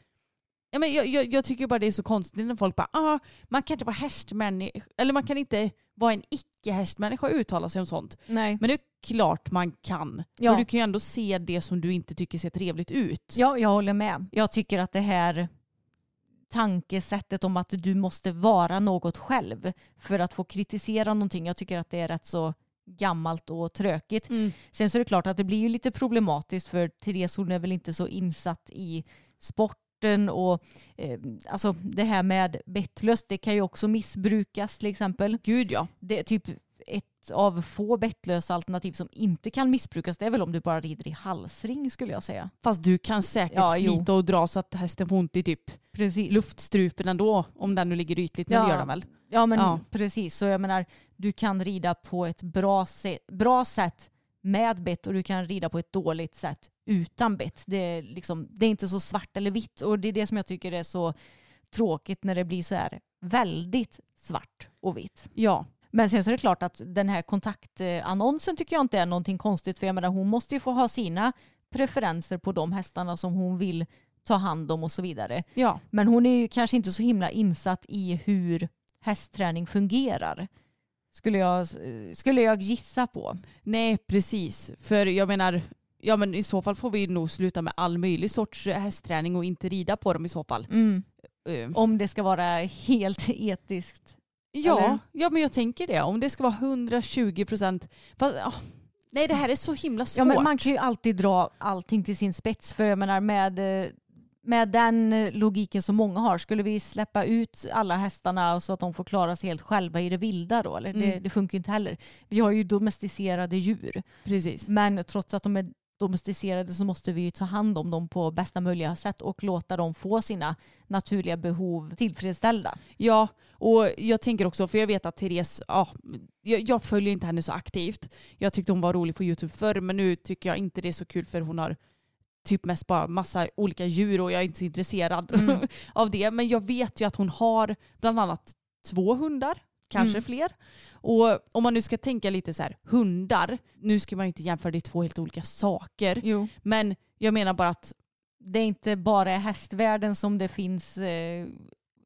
Ja, men jag, jag, jag, tycker bara det är så konstigt när folk bara ah, man kan inte vara hästmänniska, eller man kan inte vara en icke-hästmänniska och uttala sig om sånt. Nej. Men det är klart man kan. Ja. För du kan ju ändå se det som du inte tycker ser trevligt ut. Ja, jag håller med. Jag tycker att det här tankesättet om att du måste vara något själv för att få kritisera någonting, jag tycker att det är rätt så gammalt och trökigt. Mm. Sen så är det klart att det blir ju lite problematiskt för Therese hon är väl inte så insatt i sport sporten och eh, alltså det här med bettlöst det kan ju också missbrukas till exempel. Gud ja. Det typ ett av få bettlösa alternativ som inte kan missbrukas det är väl om du bara rider i halsring skulle jag säga. Fast du kan säkert ja, slita och dra så att hästen får ont i typ precis. luftstrupen ändå om den nu ligger ytligt men ja. det gör den väl? Ja men ja. precis så jag menar du kan rida på ett bra, se bra sätt med bett och du kan rida på ett dåligt sätt utan bett. Det liksom, det är inte så svart eller vitt och det är det som jag tycker är så tråkigt när det blir så här väldigt svart och vitt. Ja. Men sen så är det klart att den här kontaktannonsen tycker jag inte är någonting konstigt för jag menar hon måste ju få ha sina preferenser på de hästarna som hon vill ta hand om och så vidare. Ja. Men hon är ju kanske inte så himla insatt i hur hästträning fungerar skulle jag, skulle jag gissa på. Nej, precis. För jag menar, ja men i så fall får vi nog sluta med all möjlig sorts hästträning och inte rida på dem i så fall. Mm. Uh. Om det ska vara helt etiskt. Ja, ja, men jag tänker det. Om det ska vara 120 procent. Oh, nej, det här är så himla svårt. Ja, men man kan ju alltid dra allting till sin spets. För jag menar med eh, med den logiken som många har, skulle vi släppa ut alla hästarna så att de får klara sig helt själva i det vilda då? Eller? Mm. Det, det funkar inte heller. Vi har ju domesticerade djur. Precis. Men trots att de är domesticerade så måste vi ta hand om dem på bästa möjliga sätt och låta dem få sina naturliga behov tillfredsställda. Ja, och jag tänker också, för jag vet att Therese, ja, jag, följer inte henne så aktivt. Jag tyckte hon var rolig på YouTube förr, men nu tycker jag inte det är så kul för hon har typ mest bara massa olika djur och jag är inte så intresserad mm. av det. Men jag vet ju att hon har bland annat två hundar, kanske mm. fler. Och om man nu ska tänka lite så här, hundar, nu ska man ju inte jämföra det är två helt olika saker. Jo. Men jag menar bara att det är inte bara hästvärlden som det finns eh,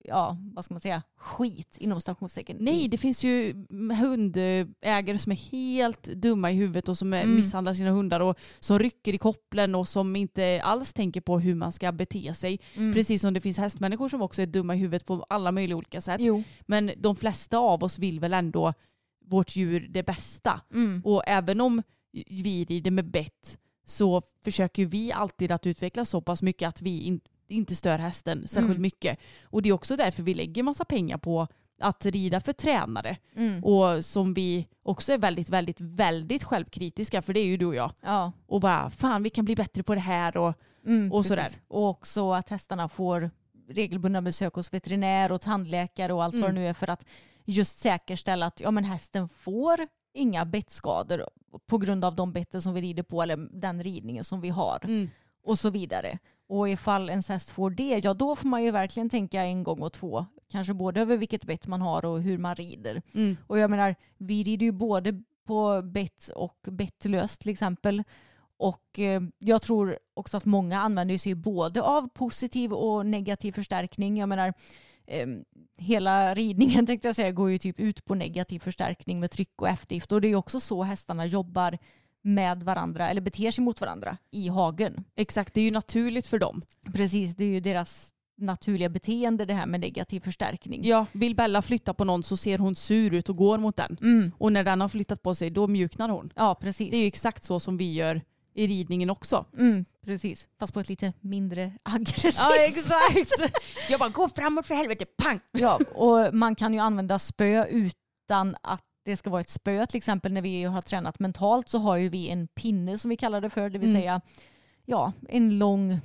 ja, vad ska man säga, skit inom stationstecken. Nej, det finns ju hundägare som är helt dumma i huvudet och som mm. misshandlar sina hundar och som rycker i kopplen och som inte alls tänker på hur man ska bete sig. Mm. Precis som det finns hästmänniskor som också är dumma i huvudet på alla möjliga olika sätt. Jo. Men de flesta av oss vill väl ändå vårt djur det bästa. Mm. Och även om vi rider med bett så försöker vi alltid att utveckla så pass mycket att vi inte stör hästen särskilt mm. mycket. Och det är också därför vi lägger massa pengar på att rida för tränare. Mm. Och som vi också är väldigt, väldigt, väldigt självkritiska för det är ju du och jag. Ja. Och bara fan vi kan bli bättre på det här och, mm, och sådär. Och också att hästarna får regelbundna besök hos veterinär och tandläkare och allt vad det mm. nu är för att just säkerställa att ja, men hästen får inga bettskador på grund av de betten som vi rider på eller den ridningen som vi har. Mm. Och så vidare. Och ifall en häst får det, ja då får man ju verkligen tänka en gång och två. Kanske både över vilket bett man har och hur man rider. Mm. Och jag menar, vi rider ju både på bett och bettlöst till exempel. Och eh, jag tror också att många använder sig både av positiv och negativ förstärkning. Jag menar, eh, hela ridningen tänkte jag säga går ju typ ut på negativ förstärkning med tryck och eftergift. Och det är också så hästarna jobbar med varandra eller beter sig mot varandra i hagen. Exakt, det är ju naturligt för dem. Precis, det är ju deras naturliga beteende det här med negativ förstärkning. Ja, vill Bella flytta på någon så ser hon sur ut och går mot den. Mm. Och när den har flyttat på sig då mjuknar hon. Ja, precis. Det är ju exakt så som vi gör i ridningen också. Mm, precis, fast på ett lite mindre aggressivt Ja, exakt. Jag bara, gå framåt för helvete, pang! Ja, och man kan ju använda spö utan att det ska vara ett spö till exempel när vi har tränat mentalt så har ju vi en pinne som vi kallar det för, det vill Mm. säga ja, en lång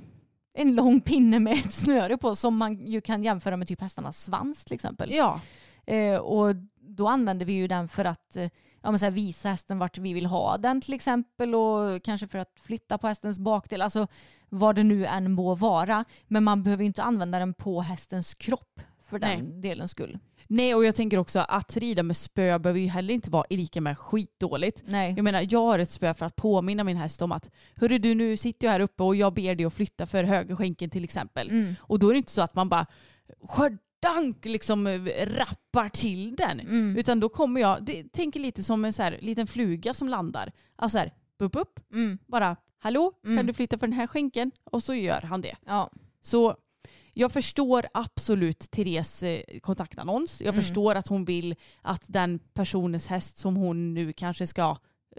en lång pinne med ett snöre på som man ju kan jämföra med typ hästarnas svans till exempel. Ja. Eh, och då använder vi ju den för att eh, ja, men så här, visa hästen vart vi vill ha den till exempel och kanske för att flytta på hästens bakdel. Alltså vad det nu än må vara. Men man behöver inte använda den på hästens kropp för den delens skull. Nej och jag tänker också att rida med spö behöver ju heller inte vara lika med skitdåligt. Nej. Jag menar jag har ett spö för att påminna min häst om att hörru du nu sitter jag här uppe och jag ber dig att flytta för högerskänken till exempel. Mm. Och då är det inte så att man bara skördank liksom eh, rappar till den. Mm. Utan då kommer jag, det, tänker lite som en så här, liten fluga som landar. Alltså här, upp upp, Mm. bara hallå Mm. kan du flytta för den här skänken? Och så gör han det. Ja. Så jag förstår absolut Therese eh, kontaktannons. Jag Mm. förstår att hon vill att den personens häst som hon nu kanske ska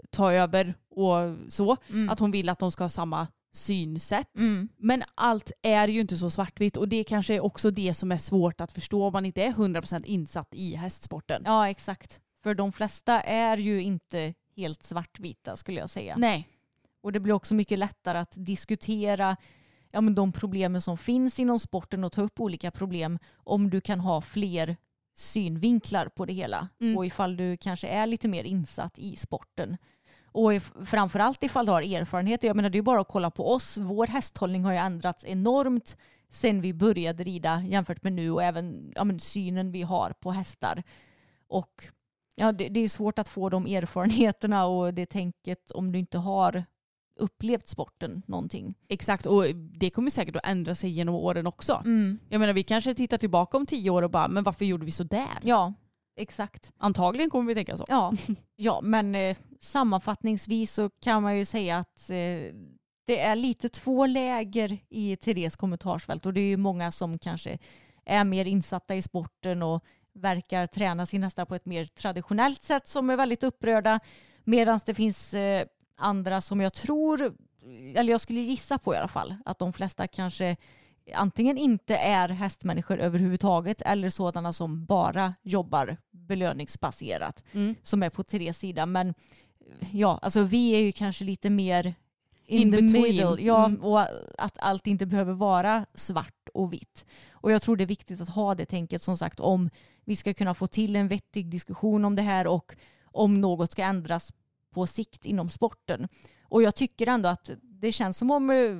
ta över och så, Mm. att hon vill att de ska ha samma synsätt. Mm. Men allt är ju inte så svartvitt och det kanske är också det som är svårt att förstå om man inte är 100% insatt i hästsporten. ja, exakt. För de flesta är ju inte helt svartvita skulle jag säga. Nej. Och det blir också mycket lättare att diskutera ja, men de problemen som finns inom sporten och ta upp olika problem om du kan ha fler synvinklar på det hela. Mm. Och ifall du kanske är lite mer insatt i sporten. Och if, framförallt ifall du har erfarenhet. Jag menar det är bara att kolla på oss. Vår hästhållning har ju ändrats enormt sen vi började rida jämfört med nu och även ja, men synen vi har på hästar. Och ja, det, det är svårt att få de erfarenheterna och det tänket om du inte har upplevt sporten någonting. Exakt och det kommer säkert att ändra sig genom åren också. Jag menar vi kanske tittar tillbaka om tio år och bara men varför gjorde vi så där? Ja, exakt. Antagligen kommer vi tänka så. Ja, ja men eh, sammanfattningsvis så kan man ju säga att eh, det är lite två läger i Therese kommentarsfält och det är ju många som kanske är mer insatta i sporten och verkar träna sin hästar på ett mer traditionellt sätt som är väldigt upprörda medan det finns eh, andra som jag tror, eller jag skulle gissa på i alla fall, att de flesta kanske antingen inte är hästmänniskor överhuvudtaget eller sådana som bara jobbar belöningsbaserat Mm. som är på Therese sida. Men ja, alltså vi är ju kanske lite mer in, In the between. middle. Ja, Mm. och att allt inte behöver vara svart och vitt. Och jag tror det är viktigt att ha det tänket som sagt om vi ska kunna få till en vettig diskussion om det här och om något ska ändras på sikt inom sporten. Och jag tycker ändå att det känns som om eh,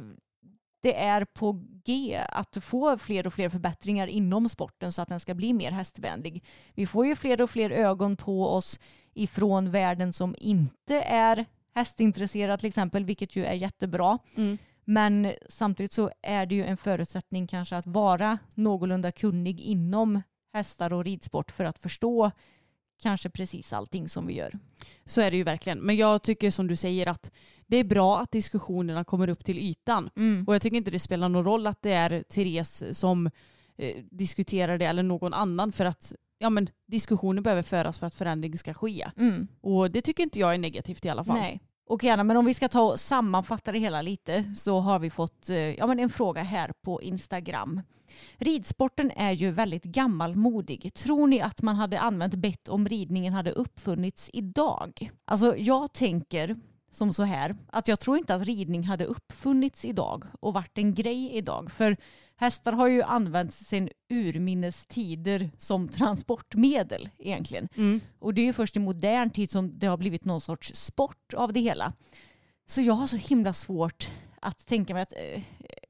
det är på G att få fler och fler förbättringar inom sporten så att den ska bli mer hästvänlig. Vi får ju fler och fler ögon på oss ifrån världen som inte är hästintresserad till exempel, vilket ju är jättebra. Mm. Men samtidigt så är det ju en förutsättning kanske att vara någorlunda kunnig inom hästar och ridsport för att förstå kanske precis allting som vi gör. Så är det ju verkligen. Men jag tycker som du säger att det är bra att diskussionerna kommer upp till ytan. Och jag tycker inte det spelar någon roll att det är Therese som eh, diskuterar det eller någon annan för att ja, men, diskussioner behöver föras för att förändring ska ske. Mm. Och det tycker inte jag är negativt i alla fall. Nej. Och gärna, men om vi ska ta och sammanfatta det hela lite så har vi fått eh, ja, men en fråga här på Instagram. Ridsporten är ju väldigt gammalmodig. Tror ni att man hade använt bett om ridningen hade uppfunnits idag? Alltså jag tänker som så här att jag tror inte att ridning hade uppfunnits idag och varit en grej idag. För hästar har ju använts sedan urminnes tider som transportmedel egentligen. Mm. Och det är ju först i modern tid som det har blivit någon sorts sport av det hela. Så jag har så himla svårt att tänka mig att, eh,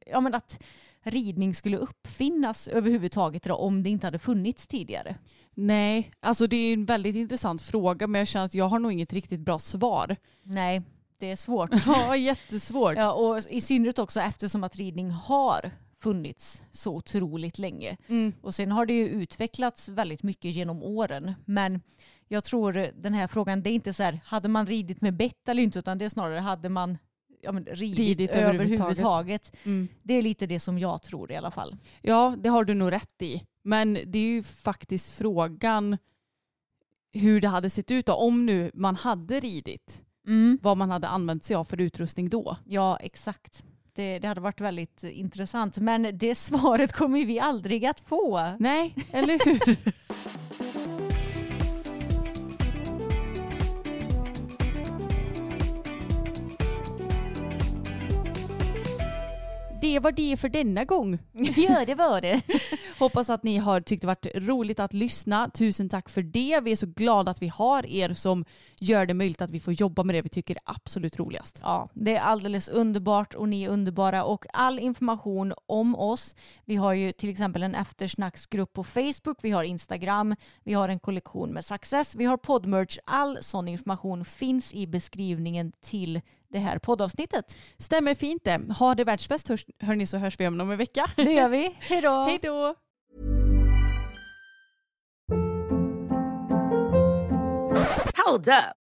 ja, men att ridning skulle uppfinnas överhuvudtaget idag om det inte hade funnits tidigare. Nej, alltså det är en väldigt intressant fråga men jag känner att jag har nog inget riktigt bra svar. Nej, det är svårt. Ja, jättesvårt. ja, och i synnerhet också eftersom att ridning har funnits så otroligt länge. Mm. Och sen har det ju utvecklats väldigt mycket genom åren. Men jag tror den här frågan, det är inte så här, hade man ridit med bett eller inte, utan det är snarare, hade man ja, men, ridit, Ridit överhuvudtaget. överhuvudtaget. Mm. Det är lite det som jag tror i alla fall. Ja, det har du nog rätt i. Men det är ju faktiskt frågan hur det hade sett ut då, om nu man hade ridit. Vad man hade använt sig av för utrustning då. Ja, exakt. Det, det hade varit väldigt intressant. Men det svaret kommer vi aldrig att få. Nej, eller hur? det var det för denna gång. Ja, det var det. Hoppas att ni har tyckt det varit roligt att lyssna. Tusen tack för det. Vi är så glada att vi har er som gör det möjligt att vi får jobba med det vi tycker är absolut roligast. Ja, det är alldeles underbart och ni är underbara och all information om oss. Vi har ju till exempel en eftersnacksgrupp på Facebook, vi har Instagram, vi har en kollektion med Success, vi har podmerch. All sån information finns i beskrivningen till det här poddavsnittet. Stämmer fint det. Ha det världsbäst hörni så hörs vi om någon vecka. Det gör vi. Hej då! Hej då! Hold up.